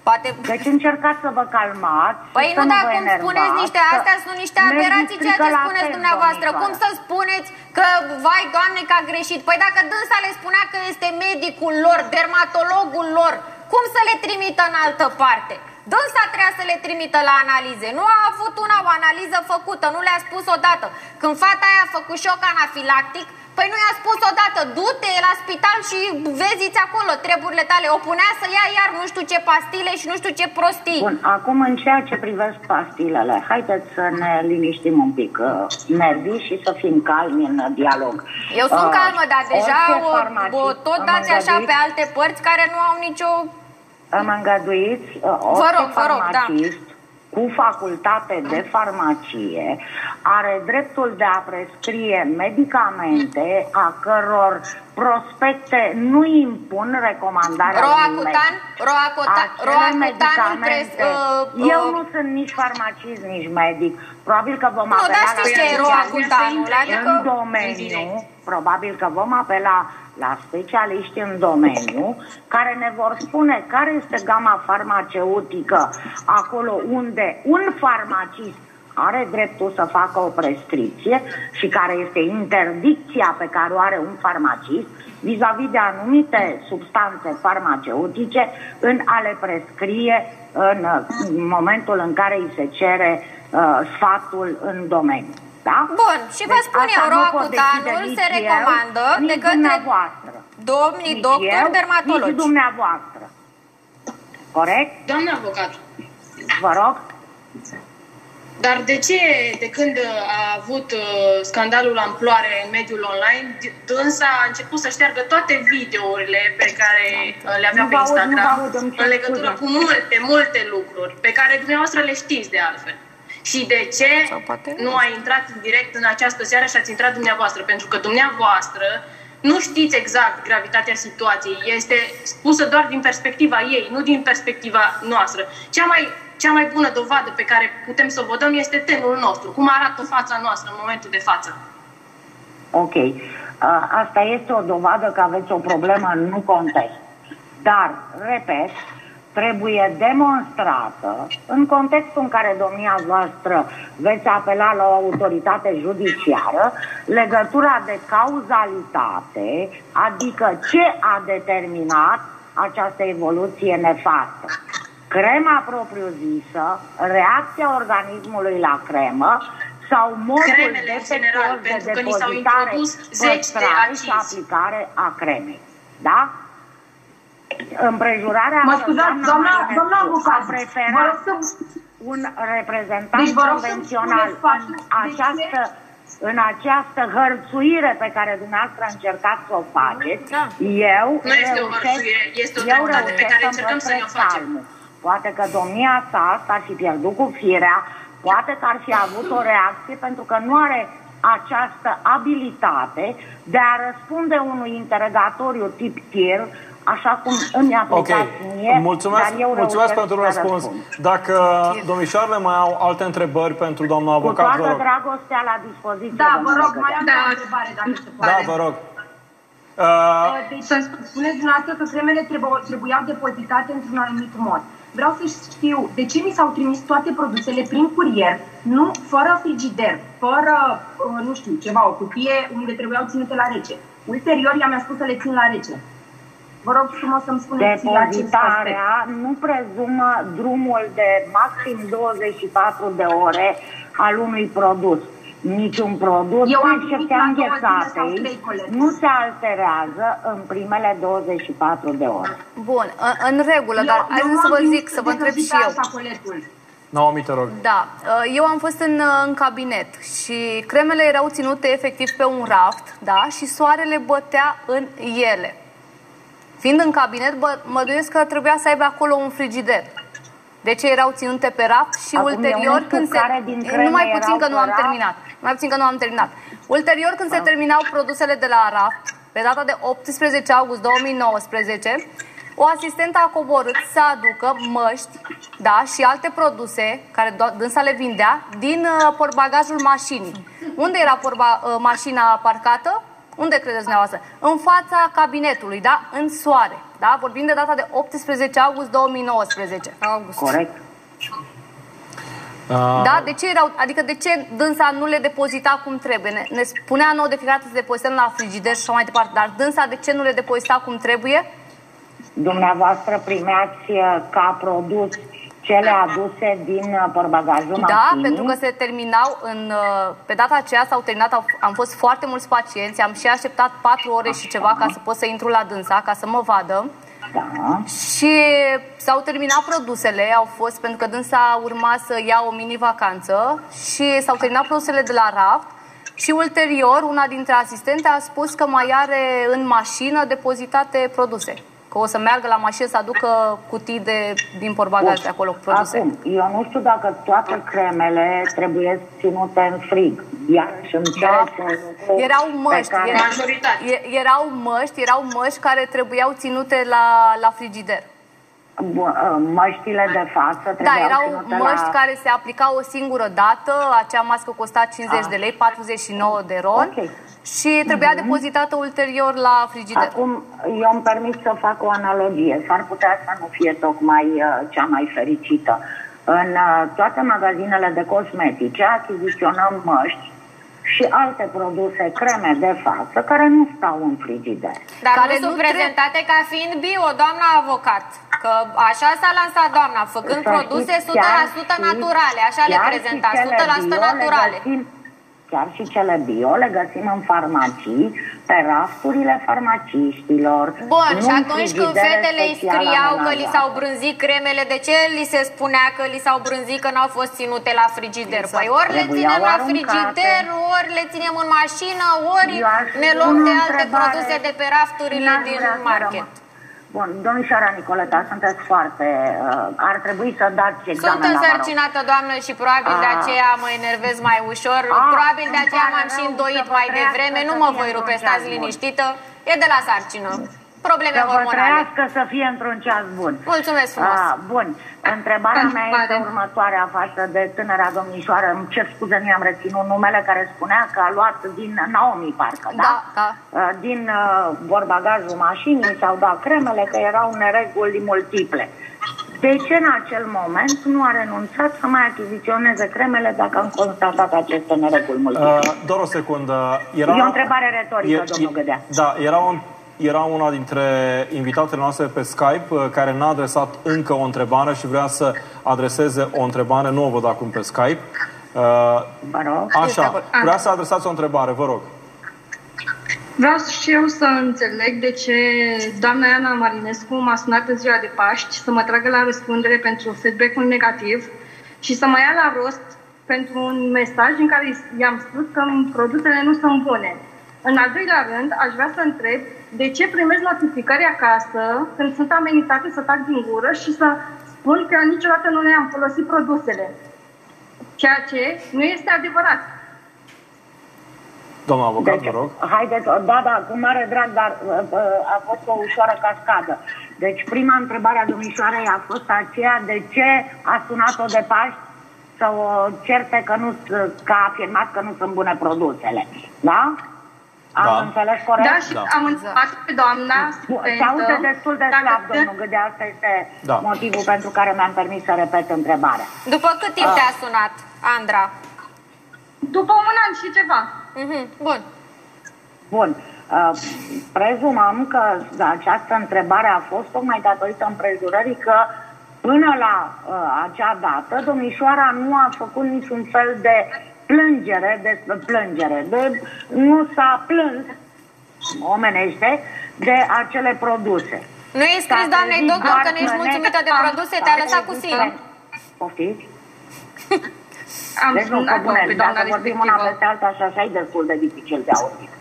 Poate...
Deci încercați să vă calmați.
Păi
să
nu, dar
vă
cum
enervați,
spuneți niște,
că
astea sunt niște
mergeți
aberații ceea ce
strică la
spuneți
fel,
dumneavoastră. Cum
domnișoară.
să spuneți că, vai, doamne, că a greșit? Păi dacă dânsa le spunea că este medicul lor, dermatologul lor, cum să le trimită în altă parte? Dânsa trebuia să le trimită la analize. Nu a avut una o analiză făcută, nu le-a spus odată. Când fata aia a făcut șoc anafilactic, păi nu i-a spus odată, du-te la spital și vezi acolo treburile tale. O punea să ia iar nu știu ce pastile și nu știu ce prostii.
Bun, acum în ceea ce privesc pastilele, haideți să ne liniștim un pic uh, nervii și să fim calmi în uh, dialog.
Eu sunt
Uh,
calmă, dar deja
orice
o,
farmacist-
o, tot
îmi
dați așa
îngăduiți-
pe alte părți care nu au nicio...
Îmi îngăduiți, uh,
Vă
orice
rog, vă rog, da.
farmacist cu facultate de farmacie are dreptul de a prescrie medicamente a căror prospecte nu impun recomandarea unui
Roacutan,
medic.
roacutan,
Acele
roacutanul pres...
medicamente,
Uh,
eu
uh,
nu sunt nici farmacist, nici medic. Probabil că vom
Nu,
apela
dar
la
știți ce e
specialiști
roacutanul, adică-
în domeniu, probabil că vom apela la specialiști în domeniu care ne vor spune care este gama farmaceutică acolo unde un farmacist are dreptul să facă o prescripție și care este interdicția pe care o are un farmacist vis-a-vis de anumite substanțe farmaceutice în a le prescrie în, în momentul în care îi se cere uh, sfatul în domeniu. Da?
Bun, și vă
Deci
spun
asta
eu,
nu pot
roacutanul
decide
se
nici
recomandă
eu,
de
nici
către
dumneavoastră.
domnii
Nici
doctori
eu,
dermatologi.
Nici dumneavoastră. Corect?
Doamna avocat,
Vă rog?
Dar de ce, de când a avut uh, scandalul amploare în mediul online, dânsa a început să șteargă toate videourile pe care uh, le avea
Nu
pe
vă aud, nu vă
Instagram
aud, îmi cer
în legătură
scuze.
cu multe, multe lucruri pe care dumneavoastră le știți de altfel. Și de ce nu a intrat în direct în această seară și ați intrat dumneavoastră? Pentru că dumneavoastră nu știți exact gravitatea situației. Este spusă doar din perspectiva ei, nu din perspectiva noastră. Cea mai, cea mai bună dovadă pe care putem să o vă dăm este tenul nostru. Cum arată fața noastră în momentul de față.
Ok. Uh, Asta este o dovadă că aveți o problemă, nu contest. Dar, repet, trebuie demonstrată în contextul în care domnia voastră veți apela la o autoritate judiciară legătura de cauzalitate, adică ce a determinat această evoluție nefastă. Crema propriu-zisă, reacția organismului la cremă sau modul
Cremele, în general,
defectuos de
pentru că ni s-au
depozitare,
introdus zeci de
păstrare și
acizi.
aplicare a cremei. Da? Împrejurarea
Mă
asta
scuzați,
înseamnă
doamna,
mai
doamna
mult.
avocat,
A preferat
vă rog să...
un reprezentant
Deci vă rog să-mi
convențional
spuneți faptul
în
de
această, în această hărțuire pe care dumneavoastră încercați să o faceți,
Da.
eu
Nu este o
reușesc,
hărțuire, este o
eu
dreptate pe
reușesc
care
să-mi
încercăm să ne o
păstrez
facem.
calmul. Poate că domnia sa s-ar fi pierdut cu firea, poate că ar fi avut o reacție pentru că nu are această abilitate de a răspunde unui interogatoriu tip tir, așa cum îmi a
Ok,
aplicat mie,
mulțumesc,
dar eu
mulțumesc
reușesc
pentru
să
răspuns.
răspund.
Dacă domnișoarele mai au alte întrebări pentru doamna
Cu
avocat, vă
toată
rog.
dragostea la dispoziție.
Da, vă
domnule
rog, mai
Gădean.
am o întrebare, dacă se poate.
Da, vă rog. Uh,
Deci să spuneți dumneavoastră că cremele trebuiau, trebuiau depozitate într-un anumit mod. Vreau să știu de ce mi s-au trimis toate produsele prin curier, nu fără frigider, fără, uh, nu știu, ceva, o cutie unde trebuiau ținute la rece. Ulterior i-am spus să le țin la rece. Vă rog frumos să-mi spuneți la ce
Depozitarea nu prezumă drumul de maxim 24 de ore al unui produs. Niciun produs,
Eu
cu
am
excepția
primit la două zile sau
înghețatei,
trei colete.
nu se alterează în primele 24 de ore.
Bun, în, în regulă, dar hai să vă zic, să vă întreb și eu.
Naomi, te rog.
Da, eu am fost în, în cabinet și cremele erau ținute efectiv pe un raft, da, și soarele bătea în ele. Fiind în cabinet, bă, mă gândesc că trebuia să aibă acolo un frigider. De ce erau ținute pe raft și
Acum, eu
ulterior
nu știu
când se...
care din creme
Nu mai puțin
erau
că nu
pe
am
raft.
terminat. Mai puțin că nu am terminat. Ulterior când se terminau produsele de la raft, pe data de 18 august 2019, o asistentă a coborât să aducă măști da, și alte produse care do- dânsa le vindea din uh, portbagajul mașinii. Unde era porba, uh, mașina parcată? Unde credeți dumneavoastră? În fața cabinetului, da? În soare. Da? Vorbim de data de 18 august 2019. August.
Corect.
Uh,
Da? De ce erau, adică de ce dânsa nu le depozita cum trebuie? Ne, ne spunea nouă de fiecare dată să depozităm la frigider și așa mai departe, dar dânsa de ce nu le depozita cum trebuie?
Dumneavoastră primeați uh, ca produs cele aduse din uh, portbagajul
Da,
mașinii?
pentru că se terminau în, uh, pe data aceea s-au terminat, au, am fost foarte mulți pacienți, am și așteptat 4 ore și ceva ca să pot să intru la dânsa, ca să mă vadă.
Da.
Și s-au terminat produsele, au fost, pentru că dânsa urma să ia o mini-vacanță și s-au terminat produsele de la raft și ulterior una dintre asistente a spus că mai are în mașină depozitate produse. Că o să meargă la mașină să aducă cutii de, din porbagaj de acolo cu produse.
Acum, eu nu știu dacă toate cremele trebuie ținute în frig. Iarăși îmi
Da.
cereți un lucru
Erau
pe
măști,
care-
erau, e- erau măști, erau măști care trebuiau ținute la, la frigider.
Bun, uh, Măștile de față
Da,
trebuiau
erau
ținute
măști
la...
care se aplicau o singură dată, acea mască costa 50 de lei, 49 de ron
Ok.
și trebuia depozitată ulterior la frigider.
Acum, eu îmi permit să fac o analogie. S-ar putea să nu fie tocmai uh, cea mai fericită. În uh, toate magazinele de cosmetice achiziționăm măști și alte produse, creme de față, care nu stau în frigider.
Dar
Care
nu sunt
nu tre-
prezentate ca fiind bio, doamna avocat. Că așa s-a lansat doamna, făcând
Să
produse
știți, chiar
100%
și-
naturale, așa le
chiar și
prezenta,
cele
100%
bio le
naturale.
găsim- chiar și cele bio, le găsim în farmacii, pe rafturile farmaciștilor.
Bun,
nu
și
în
atunci când
frigidere
fetele îi
special
scriau că li
amenajate.
s-au brânzit cremele, de ce li se spunea că li s-au brânzit că n-au fost ținute la frigider?
Exact.
Păi ori le
Trebuiau
ținem la
aruncate.
frigider, ori le ținem în mașină, ori
Eu aș
ne luăm
pune
de
o
alte
întrebare.
produse de pe rafturile
N-aș
din
vrea să
market.
rămân- Bun, domnișoara Nicoleta, sunteți foarte... Uh, ar trebui să dați examen
Sunt
la Maroc.
însărcinată, doamnă, și probabil de
A.
aceea mă enervez mai ușor.
A,
probabil de
îmi
aceea
pare
m-am și
rău
îndoit
să vă
mai
trăiască
devreme.
să
Nu mă
fie
voi rupe,
într-un
stați
ceas bun.
liniștită. E de la sarcină. Probleme
Să vă
hormonale.
trăiască să fie într-un ceas bun.
Mulțumesc frumos.
Ah, bun. Întrebarea mea
Întrebare.
este următoarea față de tânăra domnișoară. Îmi cer scuze, nu am reținut numele care spunea că a luat din Naomi, parcă, da?
Da, da.
Ah, Din uh, borbagajul mașinii sau da cremele, că erau nereguli multiple. De ce în acel moment nu a renunțat să mai achiziționeze cremele dacă am constatat aceste nereguli multiple?
Uh, doar o secundă. Era...
E o întrebare retorică, domnul Gădea.
Da, era, un, era una dintre invitatele noastre pe Skype uh, care n-a adresat încă o întrebare și vrea să adreseze o întrebare. Nu o văd acum pe Skype. Uh,
Vă rog.
Așa, vrea să adresați o întrebare, vă rog.
Vreau și eu să înțeleg de ce doamna Iana Marinescu m-a sunat în ziua de Paști să mă tragă la răspundere pentru feedback-ul negativ și să mă ia la rost pentru un mesaj în care i-am spus că produsele nu sunt bune. În al doilea rând, aș vrea să întreb de ce primesc notificări acasă când sunt amenințate să tac din gură și să spun că niciodată nu le-am folosit produsele. Ceea ce nu este adevărat.
Doamna avocat,
Deci,
vă rog.
haideți, da, da, cu mare drag, dar uh, uh, a fost o ușoară cascadă. Deci prima întrebare a domnișoarei a fost aceea de ce a sunat-o de Paști să o certe că, nu, s- că a afirmat că nu sunt bune produsele. Da? Am
Da.
înțeles corect?
Da, și am întrebat pe doamna
Bun, Se
studentă
aude destul de
dacă
slab,
sunt-
domnul Gâdea, asta este
Da.
motivul pentru care mi-am permis să repet întrebarea.
După cât timp
Ah.
te-a sunat, Andra?
După un an și ceva.
Mhm, Bun.
Bun. Uh, prezumăm că această întrebare a fost tocmai datorită împrejurării că până la uh, acea dată domnișoara nu a făcut niciun fel de plângere, de plângere, de, nu s-a plâns omenește de acele produse.
Nu i-ai scris
S-a
doamnei
trezit
doctor
doar
că nu ești
că
mulțumită de
ne-
produse,
s-a
te-a lăsat cu
trezit
sine.
că- Poftiți?
Am
deci nu, pe
sunat
bune,
pe doamna
dacă vorbim una
respectivă.
peste alta și așa e destul de dificil de auzit.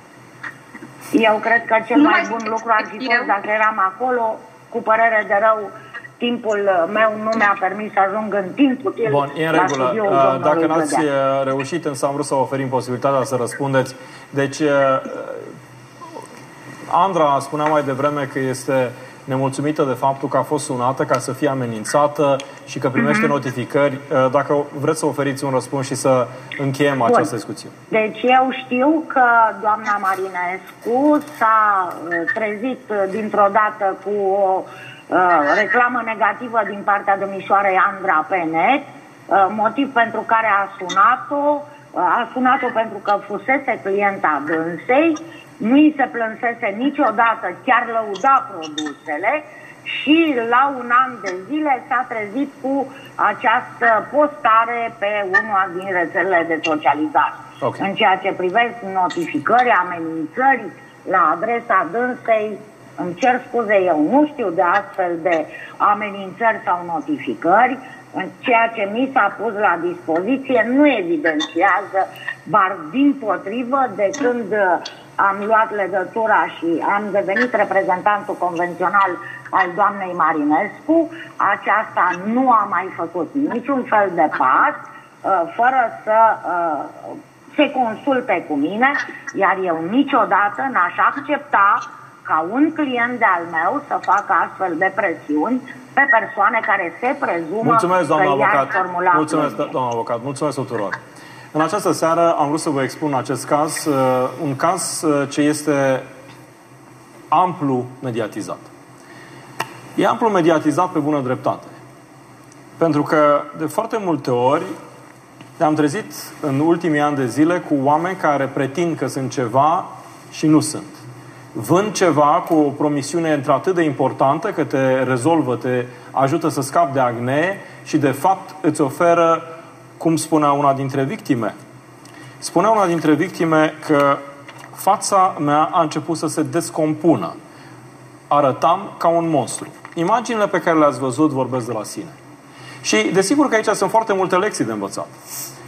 Eu cred că cel
Nu
mai
mai
bun
știu
lucru ar fi
eu.
fost dacă eram acolo, cu părere de rău, timpul meu nu mi-a permis să ajung în timp util
Bun, e în
la
regulă.
studioul
Uh,
domnului
Dacă n-ați
Gădea.
uh, reușit, însă am vrut să oferim posibilitatea să răspundeți. Deci, uh, Andra spunea mai devreme că este nemulțumită de faptul că a fost sunată ca să fie amenințată și că primește
Mhm.
notificări. Uh, Dacă vreți să oferiți un răspuns și să încheiem
Bun.
această discuție.
Deci eu știu că doamna Marinescu s-a uh, trezit uh, dintr-o dată cu o uh, reclamă negativă din partea domnișoarei Andra pe net, uh, motiv pentru care a sunat-o, uh, a sunat-o pentru că fusese clienta dânsei, nu îi se plânsese niciodată, chiar lăuda produsele și la un an de zile s-a trezit cu această postare pe una din rețelele de socializare.
Ok.
În ceea ce privesc notificări, amenințări la adresa dânsei, îmi cer scuze, eu nu știu de astfel de amenințări sau notificări. În ceea ce mi s-a pus la dispoziție nu evidențiază, bar din potrivă, de când uh, am luat legătura și am devenit reprezentantul convențional al doamnei Marinescu, aceasta nu a mai făcut niciun fel de pas, uh, fără să uh, se consulte cu mine, iar eu niciodată n-aș accepta ca un client de-al meu să facă astfel de presiuni pe persoane care se prezumă
Mulțumesc, doamna
că i-ar
avocat.
formula
Mulțumesc,
plângeri.
doamna avocat. Mulțumesc tuturor. În această seară am vrut să vă expun acest caz, uh, un caz uh, ce este amplu mediatizat. E amplu mediatizat pe bună dreptate. Pentru că de foarte multe ori ne-am trezit în ultimii ani de zile cu oameni care pretind că sunt ceva și nu sunt. Vând ceva cu o promisiune într-atât de importantă că te rezolvă, te ajută să scapi de acne și de fapt îți oferă, cum spunea una dintre victime, Spunea una dintre victime că fața mea a început să se descompună. Arătam ca un monstru. Imaginile pe care le-ați văzut vorbesc de la sine. Și desigur că aici sunt foarte multe lecții de învățat.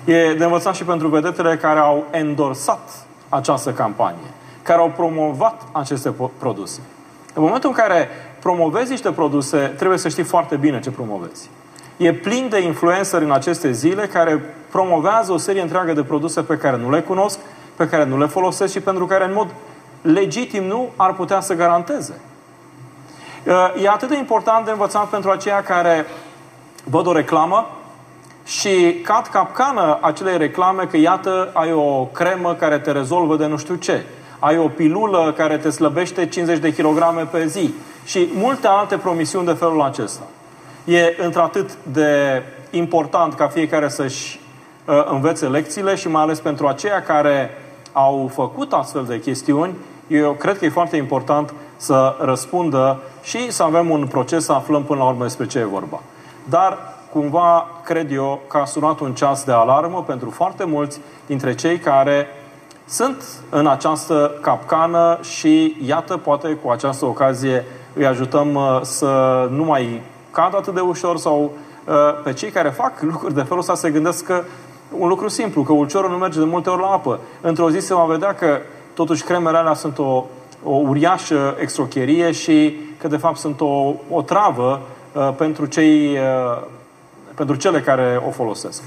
E de învățat și pentru vedetele care au endorsat această campanie, care au promovat aceste produse. În momentul în care promovezi niște produse, trebuie să știi foarte bine ce promovezi. E plin de influenceri în aceste zile care promovează o serie întreagă de produse pe care nu le cunosc, pe care nu le folosesc și pentru care în mod legitim nu ar putea să garanteze. E atât de important de învățat pentru aceia care văd o reclamă și cad capcană acelei reclame că iată ai o cremă care te rezolvă de nu știu ce, ai o pilulă care te slăbește 50 de kilograme pe zi și multe alte promisiuni de felul acesta. E într-atât de important ca fiecare să-și uh, învețe lecțiile și mai ales pentru aceia care au făcut astfel de chestiuni, eu cred că e foarte important să răspundă și să avem un proces să aflăm până la urmă despre ce e vorba. Dar cumva cred eu că a sunat un ceas de alarmă pentru foarte mulți dintre cei care sunt în această capcană și iată, poate cu această ocazie îi ajutăm uh, să nu mai cadă atât de ușor sau uh, pe cei care fac lucruri de felul ăsta se gândesc că un lucru simplu, că ulciorul nu merge de multe ori la apă. Într-o zi se va vedea că totuși cremele alea sunt o, o uriașă extrocherie și că de fapt sunt o, o travă uh, pentru, cei, uh, pentru cele care o folosesc.